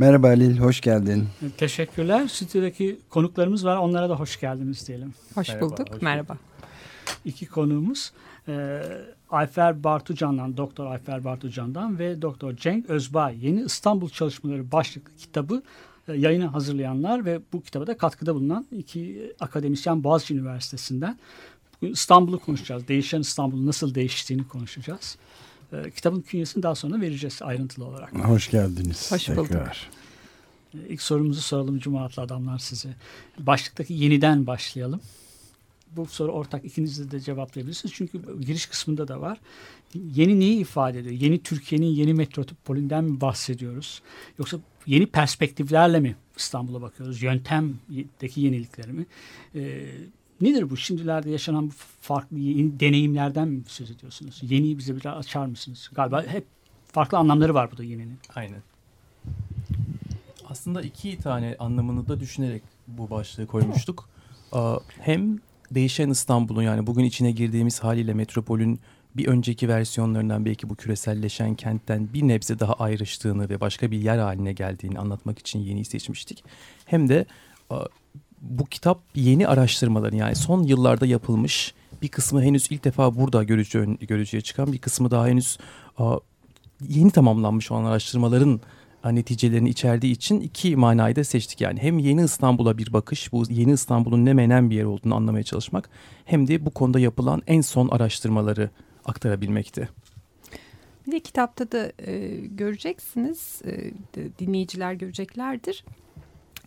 Merhaba Halil, hoş geldin. Teşekkürler. Stüdyodaki konuklarımız var. Onlara da hoş geldiniz diyelim. Hoş bulduk. Merhaba. İki konuğumuz e, Ayfer Bartucan'dan, Doktor Ayfer Bartucan'dan ve Doktor Cenk Özbay Yeni İstanbul Çalışmaları başlıklı kitabı e, yayına hazırlayanlar ve bu kitaba da katkıda bulunan iki akademisyen Boğaziçi Üniversitesi'nden. Bugün İstanbul'u konuşacağız. Değişen İstanbul'un nasıl değiştiğini konuşacağız. E, kitabın künyesini daha sonra vereceğiz ayrıntılı olarak. Hoş geldiniz. Hoş bulduk. tekrar. İlk sorumuzu soralım Cuma adlı adamlar size. Başlıktaki yeniden başlayalım. Bu soru ortak ikiniz de cevaplayabilirsiniz. Çünkü giriş kısmında da var. Yeni neyi ifade ediyor? Yeni Türkiye'nin yeni metropolünden mi bahsediyoruz? Yoksa yeni perspektiflerle mi İstanbul'a bakıyoruz? Yöntemdeki yenilikleri mi? Ee, nedir bu? Şimdilerde yaşanan bu farklı yeni deneyimlerden mi söz ediyorsunuz? Yeniyi bize biraz açar mısınız? Galiba hep farklı anlamları var burada yeninin. Aynen. Aslında iki tane anlamını da düşünerek bu başlığı koymuştuk. Hem değişen İstanbul'un yani bugün içine girdiğimiz haliyle metropolün bir önceki versiyonlarından belki bu küreselleşen kentten bir nebze daha ayrıştığını ve başka bir yer haline geldiğini anlatmak için yeniyi seçmiştik. Hem de bu kitap yeni araştırmaların yani son yıllarda yapılmış bir kısmı henüz ilk defa burada görücü, görücüye çıkan bir kısmı daha henüz aa, yeni tamamlanmış olan araştırmaların a, neticelerini içerdiği için iki manayı da seçtik. Yani hem yeni İstanbul'a bir bakış, bu yeni İstanbul'un ne menen bir yer olduğunu anlamaya çalışmak hem de bu konuda yapılan en son araştırmaları aktarabilmekti. Bir de kitapta da e, göreceksiniz, e, dinleyiciler göreceklerdir.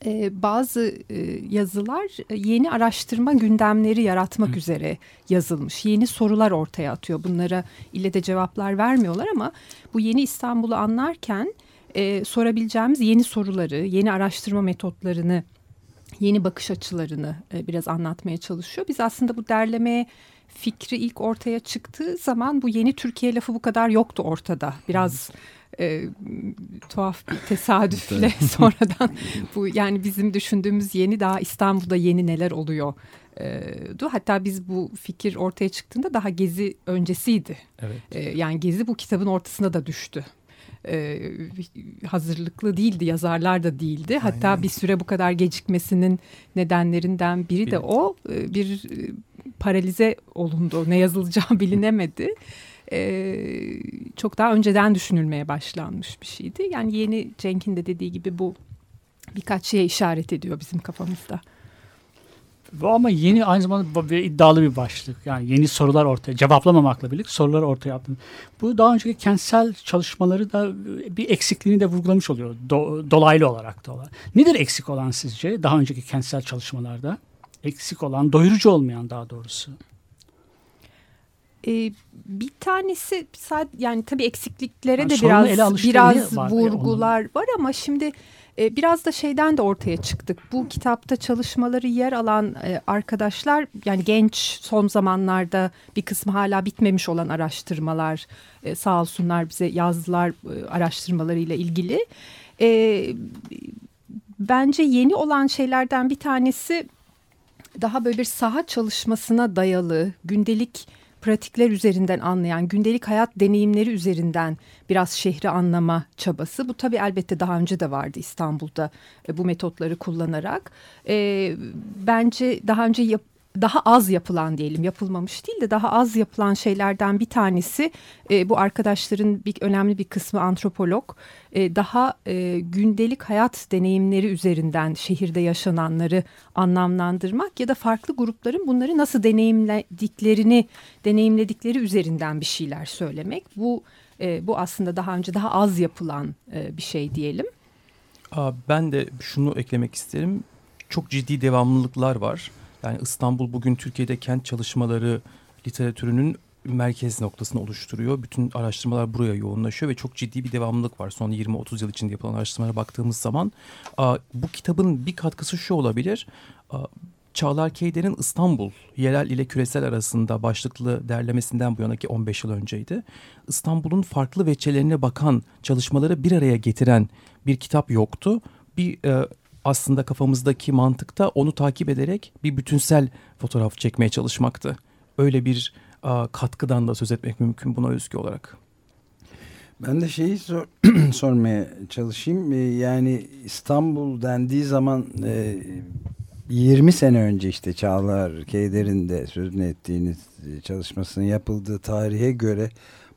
E, bazı e, yazılar e, yeni araştırma gündemleri yaratmak üzere yazılmış. Yeni sorular ortaya atıyor. Bunlara ille de cevaplar vermiyorlar ama bu yeni İstanbul'u anlarken e, sorabileceğimiz yeni soruları, yeni araştırma metotlarını, yeni bakış açılarını e, biraz anlatmaya çalışıyor. Biz aslında bu derlemeye fikri ilk ortaya çıktığı zaman bu yeni Türkiye lafı bu kadar yoktu ortada. Biraz e, tuhaf bir tesadüfle sonradan bu yani bizim düşündüğümüz yeni daha İstanbul'da yeni neler oluyor. e, du. Hatta biz bu fikir ortaya çıktığında daha gezi öncesiydi. Evet. E, yani gezi bu kitabın ortasına da düştü. E, hazırlıklı değildi, yazarlar da değildi. Hatta Aynen. bir süre bu kadar gecikmesinin nedenlerinden biri de o. E, bir e, paralize olundu. Ne yazılacağı bilinemedi. E, çok daha önceden düşünülmeye başlanmış bir şeydi. Yani yeni Cenk'in de dediği gibi bu birkaç şeye işaret ediyor bizim kafamızda. Ama yeni aynı zamanda bir iddialı bir başlık. Yani yeni sorular ortaya cevaplamamakla birlikte soruları ortaya attın. Bu daha önceki kentsel çalışmaları da bir eksikliğini de vurgulamış oluyor. Do- dolaylı olarak da olan. Nedir eksik olan sizce daha önceki kentsel çalışmalarda? Eksik olan, doyurucu olmayan daha doğrusu. Ee, bir tanesi yani tabii eksikliklere Yani de biraz biraz var, e, vurgular var ama şimdi e, biraz da şeyden de ortaya çıktık. Bu kitapta çalışmaları yer alan e, arkadaşlar yani genç son zamanlarda bir kısmı hala bitmemiş olan araştırmalar e, sağ olsunlar bize yazdılar e, araştırmalarıyla ilgili. E, bence yeni olan şeylerden bir tanesi daha böyle bir saha çalışmasına dayalı gündelik pratikler üzerinden anlayan, gündelik hayat deneyimleri üzerinden biraz şehri anlama çabası. Bu tabii elbette daha önce de vardı İstanbul'da e, bu metotları kullanarak. E, bence daha önce yap- daha az yapılan diyelim yapılmamış değil de daha az yapılan şeylerden bir tanesi e, bu arkadaşların bir önemli bir kısmı antropolog e, daha e, gündelik hayat deneyimleri üzerinden şehirde yaşananları anlamlandırmak ya da farklı grupların bunları nasıl deneyimlediklerini deneyimledikleri üzerinden bir şeyler söylemek bu e, bu aslında daha önce daha az yapılan e, bir şey diyelim. Aa, ben de şunu eklemek isterim. Çok ciddi devamlılıklar var. Yani İstanbul bugün Türkiye'de kent çalışmaları literatürünün merkez noktasını oluşturuyor. Bütün araştırmalar buraya yoğunlaşıyor ve çok ciddi bir devamlılık var. Son 20-30 yıl içinde yapılan araştırmalara baktığımız zaman bu kitabın bir katkısı şu olabilir. Çağlar Keyder'in İstanbul yerel ile küresel arasında başlıklı derlemesinden bu yanaki 15 yıl önceydi. İstanbul'un farklı veçelerine bakan çalışmaları bir araya getiren bir kitap yoktu. Bir e, aslında kafamızdaki mantıkta onu takip ederek bir bütünsel fotoğraf çekmeye çalışmaktı. Öyle bir a, katkıdan da söz etmek mümkün buna özgü olarak. Ben de şeyi sor sormaya çalışayım. Ee, Yani İstanbul dendiği zaman e, 20 sene önce işte Çağlar Keyder'in de sözünü ettiğiniz e, çalışmasının yapıldığı tarihe göre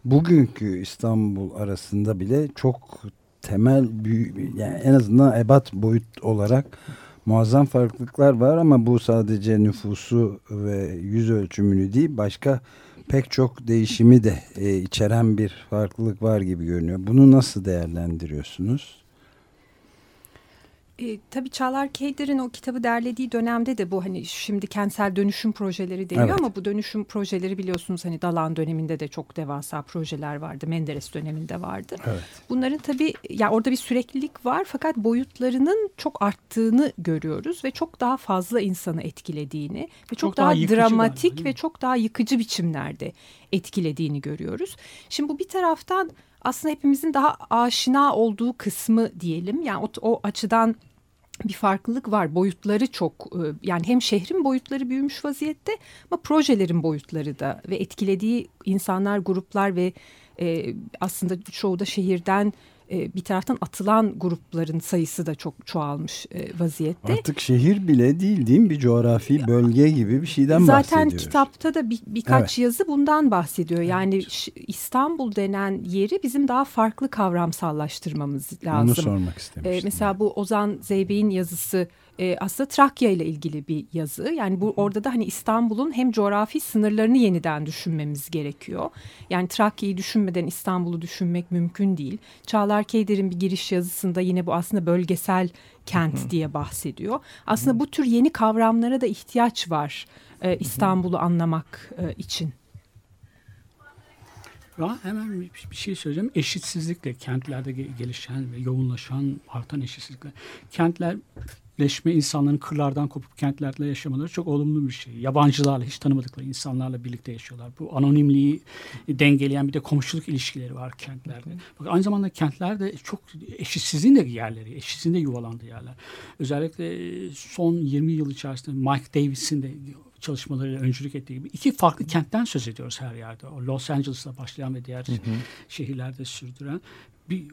bugünkü İstanbul arasında bile çok temel büyü- yani en azından ebat boyut olarak muazzam farklılıklar var ama bu sadece nüfusu ve yüz ölçümünü değil başka pek çok değişimi de e, içeren bir farklılık var gibi görünüyor. Bunu nasıl değerlendiriyorsunuz? E, tabii Çağlar Keyder'in o kitabı derlediği dönemde de bu hani şimdi kentsel dönüşüm projeleri deniyor Evet. ama bu dönüşüm projeleri biliyorsunuz hani Dalan döneminde de çok devasa projeler vardı. Menderes döneminde vardı. Evet. Bunların tabii ya orada bir süreklilik var fakat boyutlarının çok arttığını görüyoruz ve çok daha fazla insanı etkilediğini ve çok, Çok daha daha, dramatik galiba, ve çok daha yıkıcı biçimlerde etkilediğini görüyoruz. Şimdi bu bir taraftan aslında hepimizin daha aşina olduğu kısmı diyelim. Yani o, o açıdan bir farklılık var. Boyutları çok e, yani hem şehrin boyutları büyümüş vaziyette ama projelerin boyutları da ve etkilediği insanlar, gruplar ve e, aslında çoğu da şehirden e, bir taraftan atılan grupların sayısı da çok çoğalmış e, vaziyette. Artık şehir bile değil değil mi? Bir coğrafi bölge gibi bir şeyden Zaten bahsediyoruz. kitapta da bir, birkaç Evet. yazı bundan bahsediyor. Yani ş- İstanbul denen yeri bizim daha farklı kavramsallaştırmamız lazım. Onu sormak istemiştim. mesela bu Ozan Zeybek'in yazısı e, aslında Trakya ile ilgili bir yazı. Yani bu orada da hani İstanbul'un hem coğrafi sınırlarını yeniden düşünmemiz gerekiyor. Yani Trakya'yı düşünmeden İstanbul'u düşünmek mümkün değil. Çağlar Keyder'in bir giriş yazısında yine bu aslında bölgesel kent diye bahsediyor. Aslında bu tür yeni kavramlara da ihtiyaç var e, İstanbul'u anlamak e, için. Ben hemen bir şey söyleyeceğim. Eşitsizlikle kentlerde ge- gelişen ve yoğunlaşan artan eşitsizlikle. Kentlerleşme insanların kırlardan kopup kentlerde yaşamaları çok olumlu bir şey. Yabancılarla hiç tanımadıkları insanlarla birlikte yaşıyorlar. Bu anonimliği dengeleyen bir de komşuluk ilişkileri var kentlerde. Bak, aynı zamanda kentlerde çok eşitsizliğin de yerleri, eşitsizliğin de yuvalandığı yerler. Özellikle son 20 yıl içerisinde Mike Davis'in de çalışmalarıyla öncülük ettiği gibi iki farklı kentten söz ediyoruz her yerde. O Los Angeles'la başlayan ve diğer şehirlerde sürdüren bir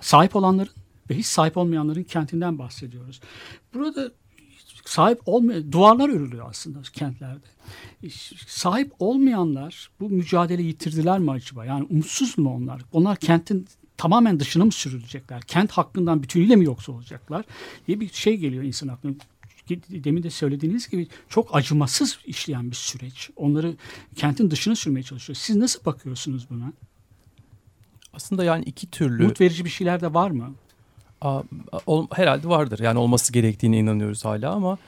sahip olanların ve hiç sahip olmayanların kentinden bahsediyoruz. Burada sahip olmayan duvarlar örülüyor aslında kentlerde. Sahip olmayanlar bu mücadele yitirdiler mi acaba? Yani umutsuz mu onlar? Onlar kentin tamamen dışına mı sürülecekler? Kent hakkından bütünüyle mi yoksa olacaklar? diye bir şey geliyor insan aklına demin de söylediğiniz gibi çok acımasız işleyen bir süreç. Onları kentin dışına sürmeye çalışıyor. Siz nasıl bakıyorsunuz buna? Aslında yani iki türlü Umut verici bir şeyler de var mı? Herhalde vardır. Yani olması gerektiğine inanıyoruz hala ama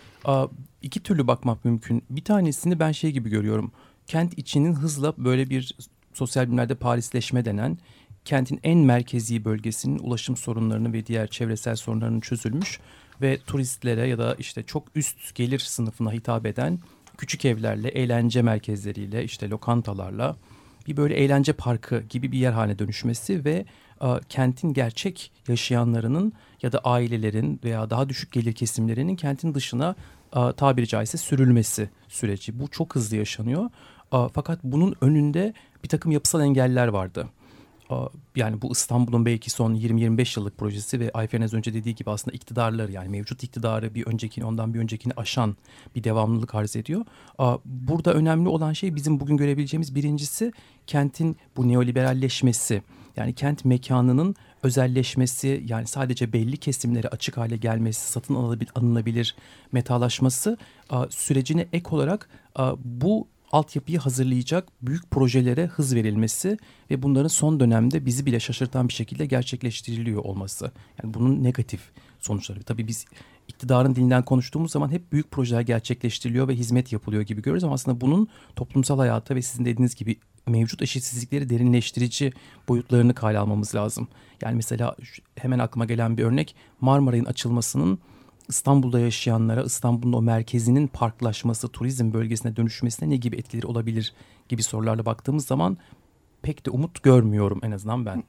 iki türlü bakmak mümkün. Bir tanesini ben şey gibi görüyorum. Kent içinin hızla böyle bir sosyal bilimlerde Parisleşme denen kentin en merkezi bölgesinin ulaşım sorunlarını ve diğer çevresel sorunlarının çözülmüş ve turistlere ya da işte çok üst gelir sınıfına hitap eden küçük evlerle, eğlence merkezleriyle, işte lokantalarla bir böyle eğlence parkı gibi bir yer haline dönüşmesi ve kentin gerçek yaşayanlarının ya da ailelerin veya daha düşük gelir kesimlerinin kentin dışına a, tabiri caizse sürülmesi süreci. Bu çok hızlı yaşanıyor. A, fakat bunun önünde bir takım yapısal engeller vardı. Yani bu İstanbul'un belki son 20-25 yıllık projesi ve Ayfer'in az önce dediği gibi aslında iktidarları yani mevcut iktidarı bir öncekini ondan bir öncekini aşan bir devamlılık arz ediyor. Burada önemli olan şey bizim bugün görebileceğimiz birincisi kentin bu neoliberalleşmesi. Yani kent mekanının özelleşmesi yani sadece belli kesimlere açık hale gelmesi, satın alınabilir metalaşması sürecine ek olarak bu altyapıyı hazırlayacak büyük projelere hız verilmesi ve bunların son dönemde bizi bile şaşırtan bir şekilde gerçekleştiriliyor olması. Yani bunun negatif sonuçları. Tabii biz iktidarın dilinden konuştuğumuz zaman hep büyük projeler gerçekleştiriliyor ve hizmet yapılıyor gibi görüyoruz ama aslında bunun toplumsal hayata ve sizin dediğiniz gibi mevcut eşitsizlikleri derinleştirici boyutlarını kale almamız lazım. Yani mesela hemen aklıma gelen bir örnek Marmaray'ın açılmasının İstanbul'da yaşayanlara İstanbul'un o merkezinin parklaşması, turizm bölgesine dönüşmesine ne gibi etkileri olabilir gibi sorularla baktığımız zaman pek de umut görmüyorum en azından ben.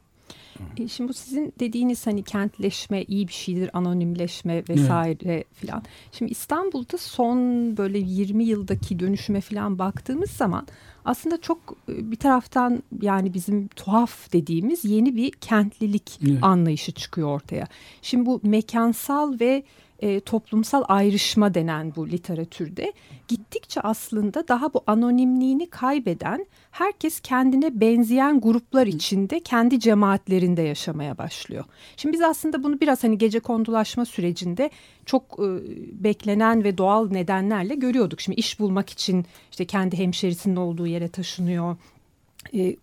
E, Şimdi bu sizin dediğiniz hani kentleşme iyi bir şeydir, anonimleşme vesaire filan. Şimdi İstanbul'da son böyle 20 yıldaki dönüşüme filan baktığımız zaman aslında çok e, bir taraftan yani bizim tuhaf dediğimiz yeni bir kentlilik Evet. anlayışı çıkıyor ortaya. Şimdi bu mekansal ve e, toplumsal ayrışma denen bu literatürde gittikçe aslında daha bu anonimliğini kaybeden herkes kendine benzeyen gruplar içinde kendi cemaatlerinde yaşamaya başlıyor. Şimdi biz aslında bunu biraz hani gece kondulaşma sürecinde çok e, beklenen ve doğal nedenlerle görüyorduk. Şimdi iş bulmak için işte kendi hemşerisinin olduğu yere taşınıyor e, e,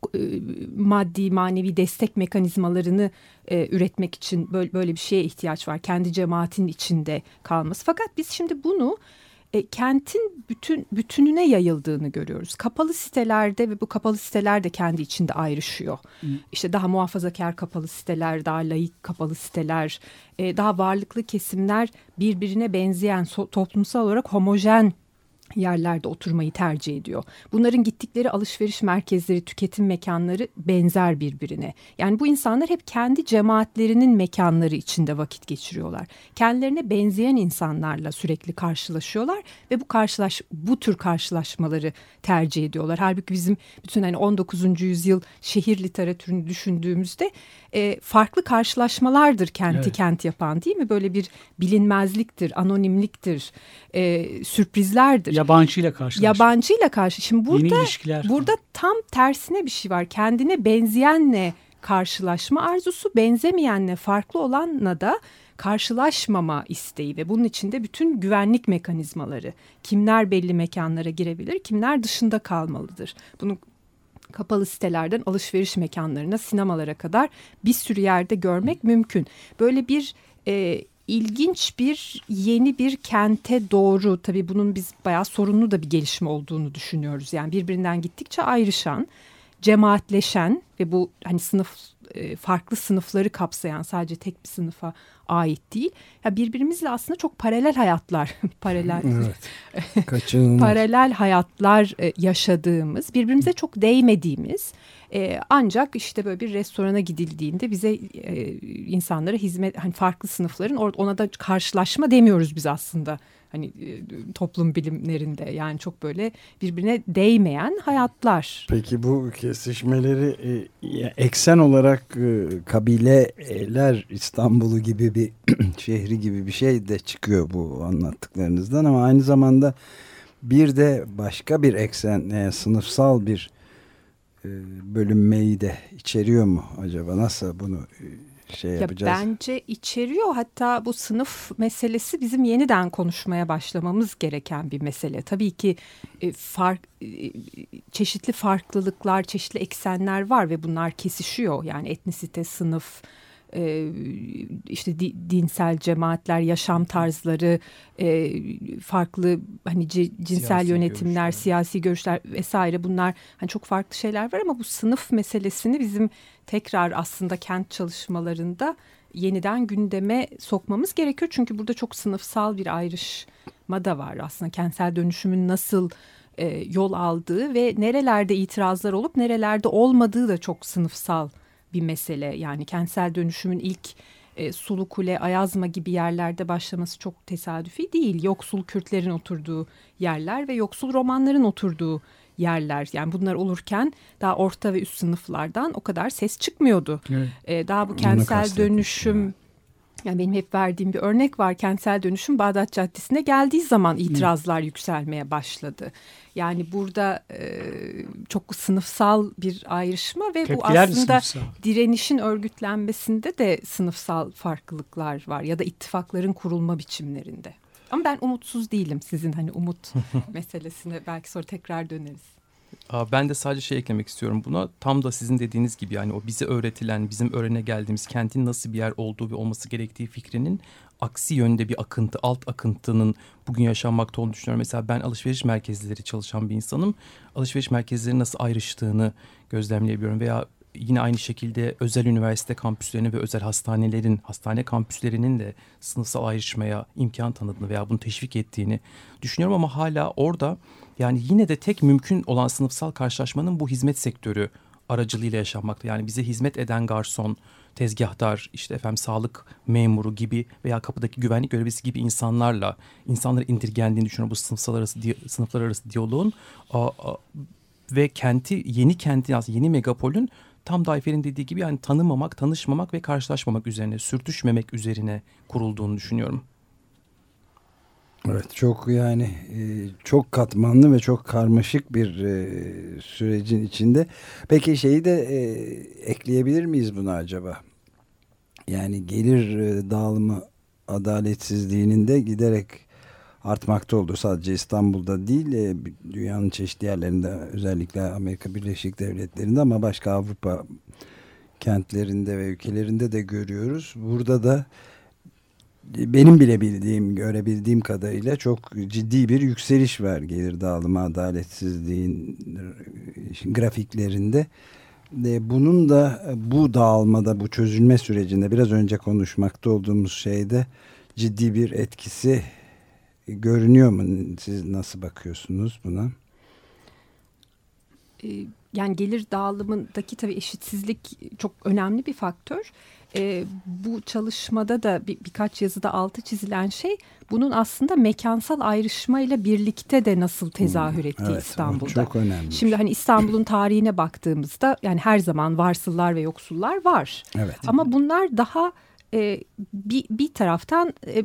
maddi manevi destek mekanizmalarını e, üretmek için böyle, böyle bir şeye ihtiyaç var. Kendi cemaatin içinde kalması. Fakat biz şimdi bunu e, kentin bütün bütününe yayıldığını görüyoruz. Kapalı sitelerde ve bu kapalı siteler de kendi içinde ayrışıyor. İşte daha muhafazakar kapalı siteler, daha layık kapalı siteler, e, daha varlıklı kesimler birbirine benzeyen so- toplumsal olarak homojen yerlerde oturmayı tercih ediyor. Bunların gittikleri alışveriş merkezleri, tüketim mekanları benzer birbirine. Yani bu insanlar hep kendi cemaatlerinin mekanları içinde vakit geçiriyorlar. Kendilerine benzeyen insanlarla sürekli karşılaşıyorlar ve bu karşılaş bu tür karşılaşmaları tercih ediyorlar. Halbuki bizim bütün hani 19. yüzyıl şehir literatürünü düşündüğümüzde e, farklı karşılaşmalardır kenti Evet. kent yapan değil mi? Böyle bir bilinmezliktir, anonimliktir, e, sürprizlerdir. Yabancıyla karşılaştık. Yabancıyla karşı. Şimdi Yeni burada ilişkiler. burada tam tersine bir şey var. Kendine benzeyenle karşılaşma arzusu, benzemeyenle farklı olanla da karşılaşmama isteği ve bunun içinde bütün güvenlik mekanizmaları. Kimler belli mekanlara girebilir, kimler dışında kalmalıdır. Bunu kapalı sitelerden alışveriş mekanlarına, sinemalara kadar bir sürü yerde görmek mümkün. Böyle bir e, ilginç bir yeni bir kente doğru tabii bunun biz bayağı sorunlu da bir gelişme olduğunu düşünüyoruz. Yani birbirinden gittikçe ayrışan, cemaatleşen ve bu hani sınıf e, farklı sınıfları kapsayan sadece tek bir sınıfa ait değil. Ya birbirimizle aslında çok paralel hayatlar, paralel Evet. Paralel hayatlar e, yaşadığımız, birbirimize çok değmediğimiz e, ancak işte böyle bir restorana gidildiğinde bize e, insanlara hizmet hani farklı sınıfların ona da karşılaşma demiyoruz biz aslında. Hani e, toplum bilimlerinde yani çok böyle birbirine değmeyen hayatlar. Peki bu kesişmeleri e, eksen olarak e, kabileler İstanbul'u gibi bir şehri gibi bir şey de çıkıyor bu anlattıklarınızdan ama aynı zamanda bir de başka bir eksen sınıfsal bir bölünmeyi de içeriyor mu acaba nasıl bunu e, şey Ya yapacağız? bence içeriyor hatta bu sınıf meselesi bizim yeniden konuşmaya başlamamız gereken bir mesele. Tabii ki e, fark e, çeşitli farklılıklar, çeşitli eksenler var ve bunlar kesişiyor. Yani etnisite, sınıf, e, işte di- dinsel cemaatler, yaşam tarzları, e, farklı hani ci- cinsel Siyasi yönetimler, görüşler. siyasi görüşler vesaire bunlar hani çok farklı şeyler var ama bu sınıf meselesini bizim tekrar aslında kent çalışmalarında yeniden gündeme sokmamız gerekiyor. Çünkü burada çok sınıfsal bir ayrışma da var aslında kentsel dönüşümün nasıl e, yol aldığı ve nerelerde itirazlar olup nerelerde olmadığı da çok sınıfsal bir mesele. Yani kentsel dönüşümün ilk e, Sulu Kule, Ayazma gibi yerlerde başlaması çok tesadüfi değil. Yoksul Kürtlerin oturduğu yerler ve yoksul romanların oturduğu yerler. Yani bunlar olurken daha orta ve üst sınıflardan o kadar ses çıkmıyordu. Evet. E, daha bu kentsel dönüşüm yani benim hep verdiğim bir örnek var. Kentsel dönüşüm Bağdat Caddesi'ne geldiği zaman itirazlar yükselmeye başladı. Yani burada e, çok sınıfsal bir ayrışma ve bu Tepkiler de aslında direnişin örgütlenmesinde de sınıfsal farklılıklar var ya da ittifakların kurulma biçimlerinde. Ama ben umutsuz değilim sizin hani umut meselesine belki sonra tekrar döneriz. Ben de sadece şey eklemek istiyorum buna. Tam da sizin dediğiniz gibi yani o bize öğretilen, bizim öğrene geldiğimiz kentin nasıl bir yer olduğu ve olması gerektiği fikrinin aksi yönde bir akıntı, alt akıntının bugün yaşanmakta olduğunu düşünüyorum. Mesela ben alışveriş merkezleri çalışan bir insanım. Alışveriş merkezleri nasıl ayrıştığını gözlemleyebiliyorum veya yine aynı şekilde özel üniversite kampüslerinin ve özel hastanelerin, hastane kampüslerinin de sınıfsal ayrışmaya imkan tanıdığını veya bunu teşvik ettiğini düşünüyorum ama hala orada yani yine de tek mümkün olan sınıfsal karşılaşmanın bu hizmet sektörü aracılığıyla yaşanmakta. Yani bize hizmet eden garson, tezgahtar, işte efendim sağlık memuru gibi veya kapıdaki güvenlik görevlisi gibi insanlarla insanları indirgendiğini düşünüyorum bu sınıfsal arası sınıflar arası diyaloğun Aa, aa, ve kenti yeni kenti aslında yeni megapolün tam da Ayfer'in dediği gibi yani tanımamak, tanışmamak ve karşılaşmamak üzerine, sürtüşmemek üzerine kurulduğunu düşünüyorum. Evet çok yani e, çok katmanlı ve çok karmaşık bir e, sürecin içinde. Peki şeyi de e, ekleyebilir miyiz buna acaba? Yani gelir dağılımı adaletsizliğinin de giderek artmakta olduğu sadece İstanbul'da değil dünyanın çeşitli yerlerinde özellikle Amerika Birleşik Devletleri'nde ama başka Avrupa kentlerinde ve ülkelerinde de görüyoruz. Burada da benim bile bildiğim, görebildiğim kadarıyla çok ciddi bir yükseliş var gelir dağılımı adaletsizliğin e, grafiklerinde. E, Bunun da e, bu dağılmada, bu çözülme sürecinde biraz önce konuşmakta olduğumuz şeyde ciddi bir etkisi görünüyor mu? Siz nasıl bakıyorsunuz buna? yani gelir dağılımındaki tabii eşitsizlik çok önemli bir faktör. E, bu çalışmada da bir, birkaç yazıda altı çizilen şey bunun aslında mekansal ayrışmayla birlikte de nasıl tezahür ettiği Evet, İstanbul'da. çok önemli. Şimdi hani İstanbul'un tarihine baktığımızda yani her zaman varsıllar ve yoksullar var. Evet. Ama bunlar daha e, bir, bir taraftan e,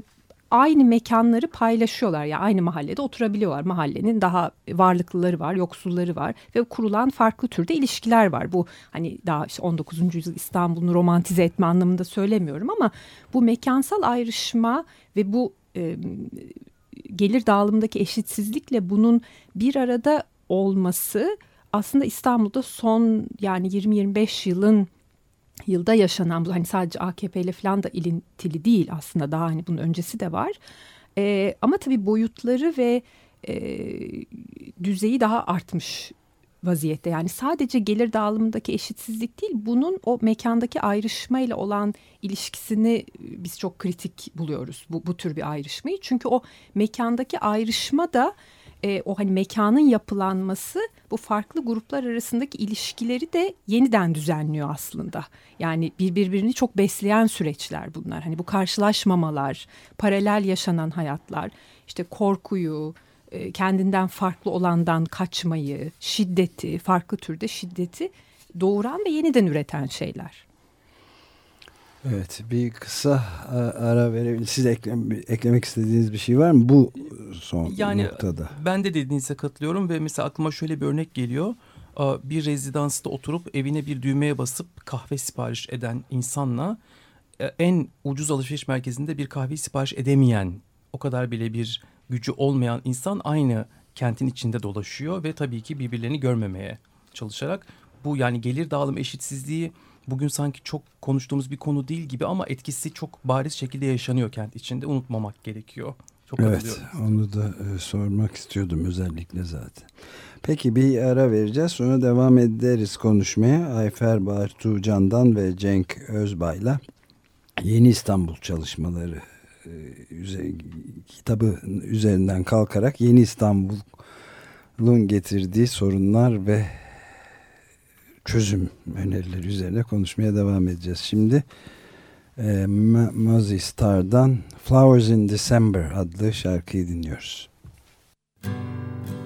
aynı mekanları paylaşıyorlar. Yani aynı mahallede oturabiliyorlar. Mahallenin daha varlıklıları var, yoksulları var ve kurulan farklı türde ilişkiler var. Bu hani daha işte 19. yüzyıl İstanbul'unu romantize etme anlamında söylemiyorum ama bu mekansal ayrışma ve bu e, gelir dağılımındaki eşitsizlikle bunun bir arada olması aslında İstanbul'da son yani 20-25 yılın yılda yaşanan bu hani sadece AKP ile falan da ilintili değil aslında daha hani bunun öncesi de var. Ee, ama tabii boyutları ve e, düzeyi daha artmış vaziyette. Yani sadece gelir dağılımındaki eşitsizlik değil bunun o mekandaki ayrışmayla olan ilişkisini biz çok kritik buluyoruz bu, bu tür bir ayrışmayı. Çünkü o mekandaki ayrışma da e, o hani mekanın yapılanması bu farklı gruplar arasındaki ilişkileri de yeniden düzenliyor aslında. Yani bir birbirini çok besleyen süreçler bunlar. Hani bu karşılaşmamalar, paralel yaşanan hayatlar, işte korkuyu, e, kendinden farklı olandan kaçmayı, şiddeti, farklı türde şiddeti doğuran ve yeniden üreten şeyler. Evet bir kısa a- ara verebilir. Siz ekle, eklemek istediğiniz bir şey var mı bu son Yani noktada? ben de dediğinize katılıyorum ve mesela aklıma şöyle bir örnek geliyor. Bir rezidansta oturup evine bir düğmeye basıp kahve sipariş eden insanla e, en ucuz alışveriş merkezinde bir kahve sipariş edemeyen, o kadar bile bir gücü olmayan insan aynı kentin içinde dolaşıyor ve tabii ki birbirlerini görmemeye çalışarak bu yani gelir dağılım eşitsizliği bugün sanki çok konuştuğumuz bir konu değil gibi ama etkisi çok bariz şekilde yaşanıyor kent içinde unutmamak gerekiyor. Çok Evet onu da e, sormak istiyordum özellikle zaten. Peki bir ara vereceğiz sonra devam ederiz konuşmaya. Ayfer Bartu Can'dan ve Cenk Özbay'la Yeni İstanbul çalışmaları e, kitabı üzerinden kalkarak Yeni İstanbul'un getirdiği sorunlar ve çözüm önerileri üzerine konuşmaya devam edeceğiz. Şimdi e, Muzzy Star'dan Flowers in December adlı şarkıyı dinliyoruz. Flowers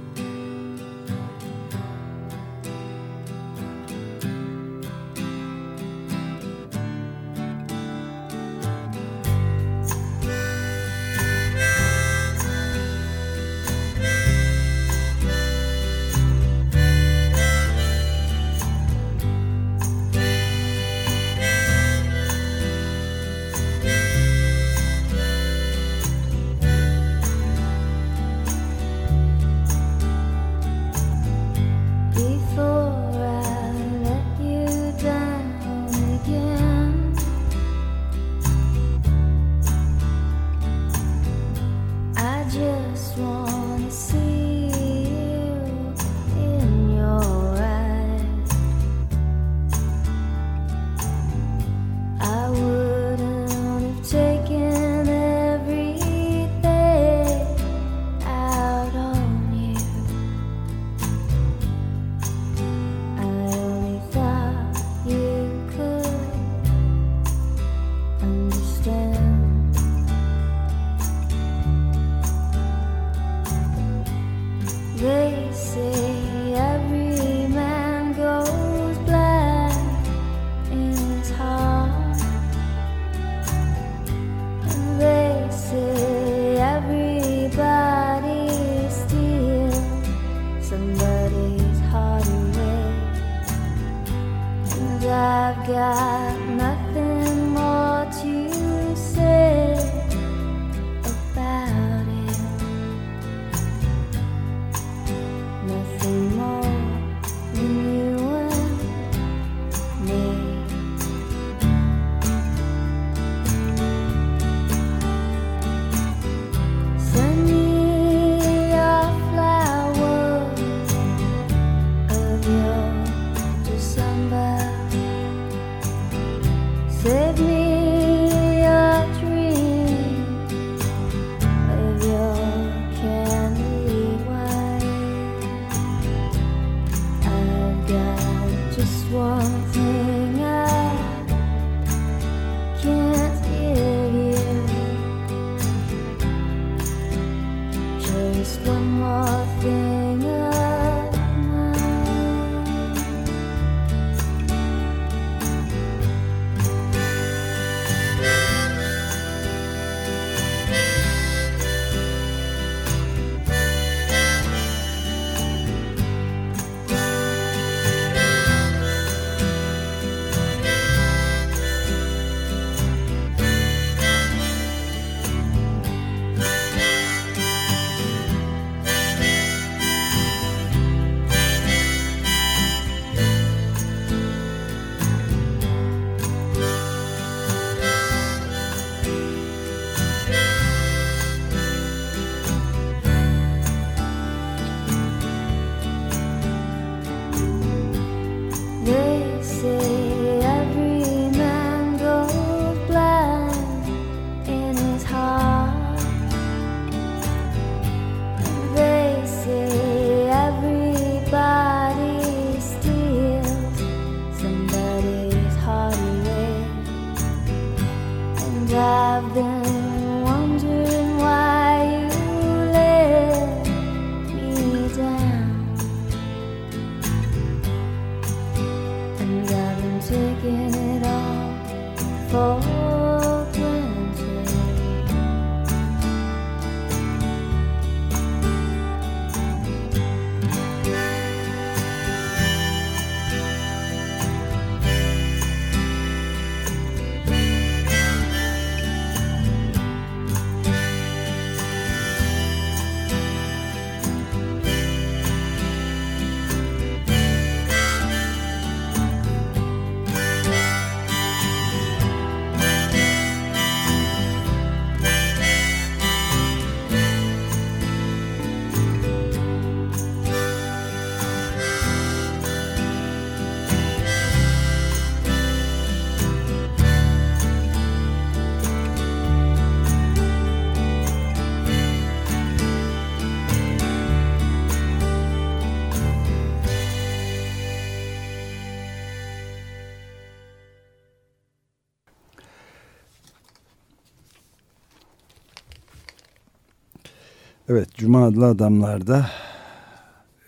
Cuma adlı adamlarda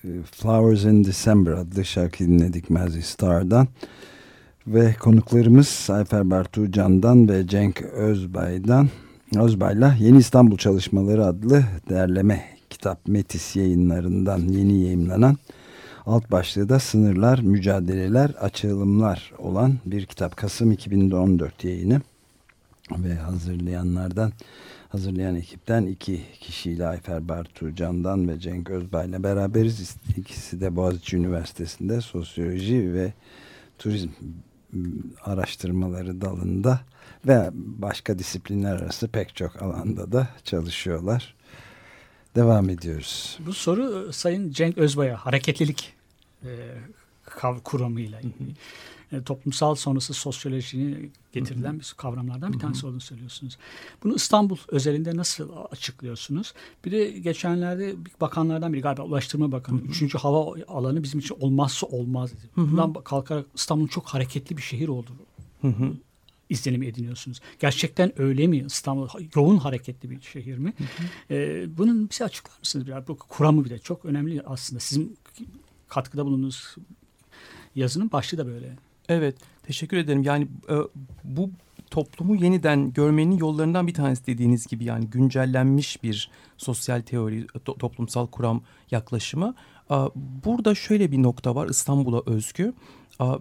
e, Flowers in December adlı şarkı dinledik Mazzy Star'dan. Ve konuklarımız Ayfer Bartuğcan'dan ve Cenk Özbay'dan Özbay'la Yeni İstanbul Çalışmaları adlı derleme kitap Metis yayınlarından yeni yayımlanan alt başlığı da Sınırlar, Mücadeleler, Açılımlar olan bir kitap. Kasım 2014 yayını ve hazırlayanlardan hazırlayan ekipten iki kişiyle Ayfer Bartuğcan'dan ve Cenk Özbay'la beraberiz. İkisi de Boğaziçi Üniversitesi'nde sosyoloji ve turizm araştırmaları dalında ve başka disiplinler arası pek çok alanda da çalışıyorlar. Devam ediyoruz. Bu soru Sayın Cenk Özbay'a hareketlilik e, kuramıyla. E, toplumsal sonrası sosyolojinin getirilen bir kavramlardan bir tanesi olduğunu söylüyorsunuz. Bunu İstanbul özelinde nasıl açıklıyorsunuz? Bir de geçenlerde bir bakanlardan biri galiba Ulaştırma Bakanı, üçüncü hava alanı bizim için olmazsa olmaz dedi. Bundan kalkarak İstanbul çok hareketli bir şehir oldu. izlenimi ediniyorsunuz. Gerçekten öyle mi? İstanbul yoğun hareketli bir şehir mi? Ee, bunun bize açıklar mısınız? Biraz? Bu kuramı bile çok önemli aslında. Sizin katkıda bulunduğunuz yazının başlığı da böyle. Evet, teşekkür ederim. Yani e, bu toplumu yeniden görmenin yollarından bir tanesi dediğiniz gibi yani güncellenmiş bir sosyal teori, to- toplumsal kuram yaklaşımı. A, Burada şöyle bir nokta var İstanbul'a özgü. A,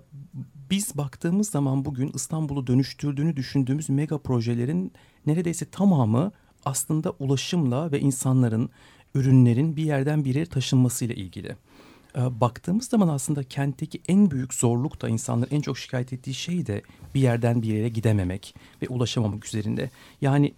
biz baktığımız zaman bugün İstanbul'u dönüştürdüğünü düşündüğümüz mega projelerin neredeyse tamamı aslında ulaşımla ve insanların, ürünlerin bir yerden bir yere taşınmasıyla ilgili. Ee, baktığımız zaman aslında kentteki en büyük zorluk da insanların en çok şikayet ettiği şey de bir yerden bir yere gidememek ve ulaşamamak üzerinde. Yani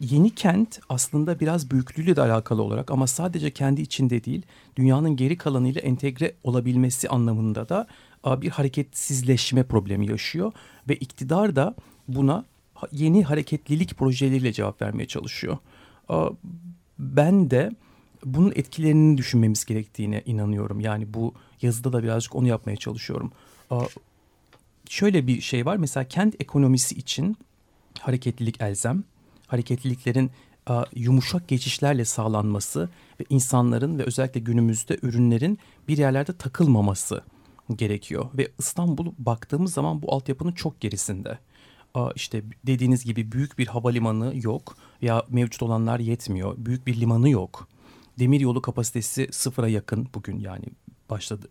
yeni kent aslında biraz büyüklüğüyle de alakalı olarak ama sadece kendi içinde değil dünyanın geri kalanıyla entegre olabilmesi anlamında da a, bir hareketsizleşme problemi yaşıyor ve iktidar da buna yeni hareketlilik projeleriyle cevap vermeye çalışıyor. A, Ben de bunun etkilerini düşünmemiz gerektiğine inanıyorum. Yani bu yazıda da birazcık onu yapmaya çalışıyorum. Şöyle bir şey var mesela kent ekonomisi için hareketlilik elzem. Hareketliliklerin yumuşak geçişlerle sağlanması ve insanların ve özellikle günümüzde ürünlerin bir yerlerde takılmaması gerekiyor. Ve İstanbul baktığımız zaman bu altyapının çok gerisinde. İşte dediğiniz gibi büyük bir havalimanı yok ya mevcut olanlar yetmiyor. Büyük bir limanı yok. Demiryolu kapasitesi sıfıra yakın bugün yani başladı.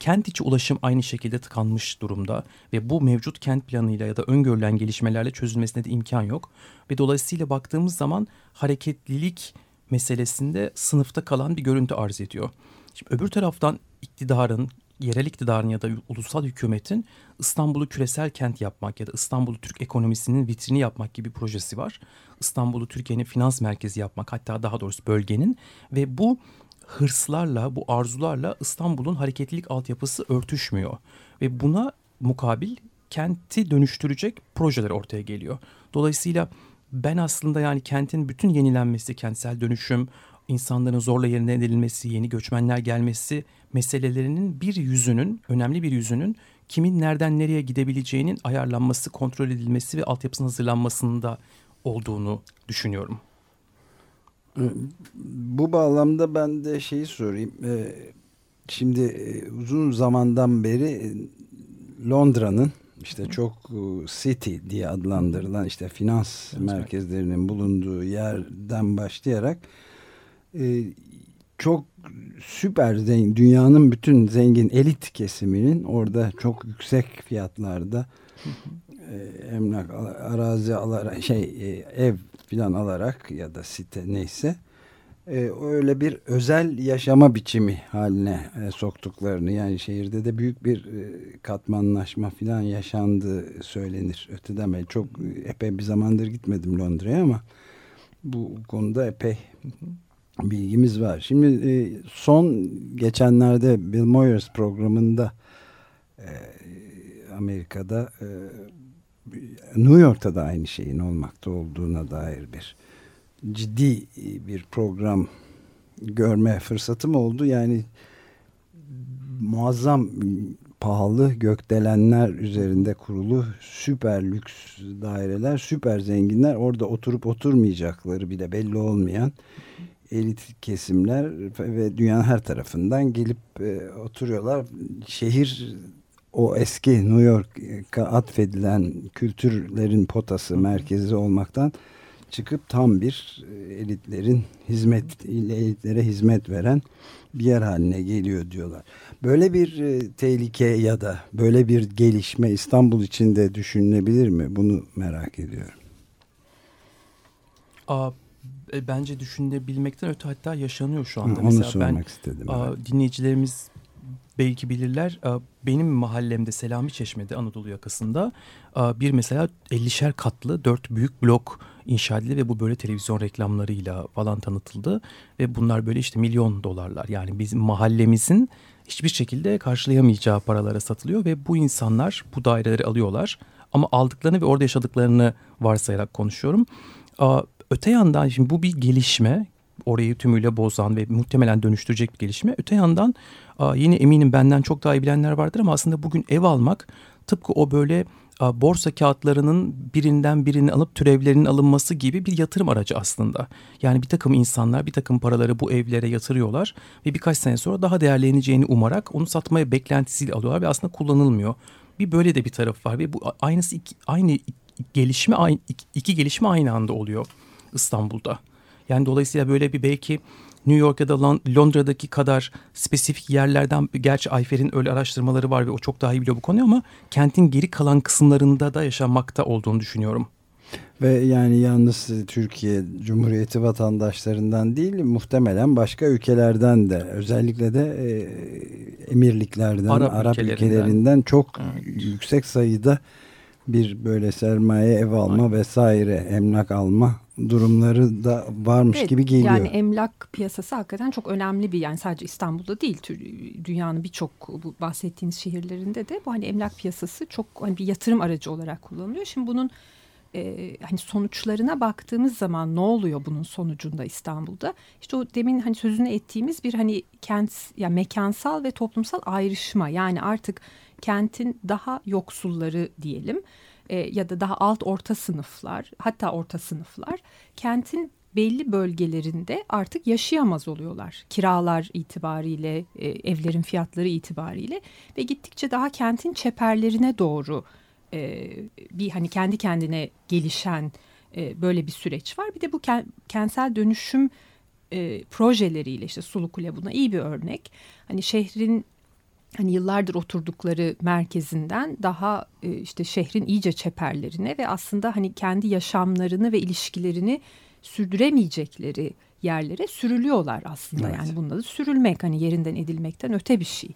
Kent içi ulaşım aynı şekilde tıkanmış durumda ve bu mevcut kent planıyla ya da öngörülen gelişmelerle çözülmesine de imkan yok. Ve dolayısıyla baktığımız zaman hareketlilik meselesinde sınıfta kalan bir görüntü arz ediyor. Şimdi öbür taraftan iktidarın, yerel iktidarın ya da ulusal hükümetin İstanbul'u küresel kent yapmak ya da İstanbul'u Türk ekonomisinin vitrini yapmak gibi bir projesi var. İstanbul'u Türkiye'nin finans merkezi yapmak hatta daha doğrusu bölgenin ve bu hırslarla, bu arzularla İstanbul'un hareketlilik altyapısı örtüşmüyor. Ve buna mukabil kenti dönüştürecek projeler ortaya geliyor. Dolayısıyla ben aslında yani kentin bütün yenilenmesi, kentsel dönüşüm, insanların zorla yerine edilmesi, yeni göçmenler gelmesi meselelerinin bir yüzünün, önemli bir yüzünün kimin nereden nereye gidebileceğinin ayarlanması, kontrol edilmesi ve altyapısının hazırlanmasında olduğunu düşünüyorum. Bu bağlamda ben de şeyi sorayım. Ee, Şimdi e, uzun zamandan beri e, Londra'nın işte çok e, city diye adlandırılan işte finans merkezlerinin bulunduğu yerden başlayarak e, çok süper zengin dünyanın bütün zengin elit kesiminin orada çok yüksek fiyatlarda e, emlak arazi alarak şey e, ev filan alarak ya da site neyse e, öyle bir özel yaşama biçimi haline e, soktuklarını yani şehirde de büyük bir e, katmanlaşma filan yaşandığı söylenir. Öteden beri çok epey bir zamandır gitmedim Londra'ya ama bu konuda epey bilgimiz var. Şimdi e, son geçenlerde Bill Moyers programında e, Amerika'da e, New York'ta da aynı şeyin olmakta olduğuna dair bir ciddi bir program görme fırsatım oldu. Yani muazzam pahalı gökdelenler üzerinde kurulu süper lüks daireler, süper zenginler orada oturup oturmayacakları bile belli olmayan elit kesimler ve dünyanın her tarafından gelip e, oturuyorlar. Şehir o eski New York'a atfedilen kültürlerin potası, merkezi olmaktan çıkıp tam bir e, elitlerin hizmet elitlere hizmet veren bir yer haline geliyor diyorlar. Böyle bir e, tehlike ya da böyle bir gelişme İstanbul için de düşünülebilir mi? Bunu merak ediyorum. Aa, e, bence düşünebilmekten öte hatta yaşanıyor şu anda. Hı, onu Mesela sormak ben istedim. aa, dinleyicilerimiz belki bilirler. Benim mahallemde Selami Çeşme'de Anadolu yakasında bir mesela 50'şer katlı dört büyük blok inşa edildi ve bu böyle televizyon reklamlarıyla falan tanıtıldı. Ve bunlar böyle işte milyon dolarlar yani bizim mahallemizin hiçbir şekilde karşılayamayacağı paralara satılıyor ve bu insanlar bu daireleri alıyorlar. Ama aldıklarını ve orada yaşadıklarını varsayarak konuşuyorum. Öte yandan şimdi bu bir gelişme orayı tümüyle bozan ve muhtemelen dönüştürecek bir gelişme. Öte yandan yine eminim benden çok daha iyi bilenler vardır ama aslında bugün ev almak tıpkı o böyle borsa kağıtlarının birinden birini alıp türevlerinin alınması gibi bir yatırım aracı aslında. Yani bir takım insanlar bir takım paraları bu evlere yatırıyorlar ve birkaç sene sonra daha değerleneceğini umarak onu satmaya beklentisiyle alıyorlar ve aslında kullanılmıyor. Bir böyle de bir taraf var ve bu aynısı iki, aynı gelişme iki, iki gelişme aynı anda oluyor. İstanbul'da. Yani dolayısıyla böyle bir belki New York ya da Lon- Londra'daki kadar spesifik yerlerden gerçi Ayfer'in öyle araştırmaları var ve o çok daha iyi biliyor bu konuyu ama kentin geri kalan kısımlarında da yaşanmakta olduğunu düşünüyorum. Ve yani yalnız Türkiye Cumhuriyeti vatandaşlarından değil muhtemelen başka ülkelerden de özellikle de e, emirliklerden, Arap Arap, ülkelerinden. ülkelerinden çok Evet. yüksek sayıda bir böyle sermaye ev alma vesaire emlak alma durumları da varmış Evet, gibi geliyor. Yani emlak piyasası hakikaten çok önemli bir yani sadece İstanbul'da değil dünyanın birçok bu bahsettiğiniz şehirlerinde de bu hani emlak piyasası çok hani bir yatırım aracı olarak kullanılıyor. Şimdi bunun e, hani sonuçlarına baktığımız zaman ne oluyor bunun sonucunda İstanbul'da? İşte o demin hani sözünü ettiğimiz bir hani kent ya mekansal ve toplumsal ayrışma yani artık kentin daha yoksulları diyelim e, ya da daha alt orta sınıflar hatta orta sınıflar kentin belli bölgelerinde artık yaşayamaz oluyorlar. Kiralar itibariyle, e, evlerin fiyatları itibariyle ve gittikçe daha kentin çeperlerine doğru e, bir hani kendi kendine gelişen e, böyle bir süreç var. Bir de bu ken- kentsel dönüşüm e, projeleriyle işte Sulu Kule buna iyi bir örnek. Hani şehrin hani yıllardır oturdukları merkezinden daha e, işte şehrin iyice çeperlerine ve aslında hani kendi yaşamlarını ve ilişkilerini sürdüremeyecekleri yerlere sürülüyorlar aslında. Evet. Yani bunun adı sürülmek hani yerinden edilmekten öte bir şey.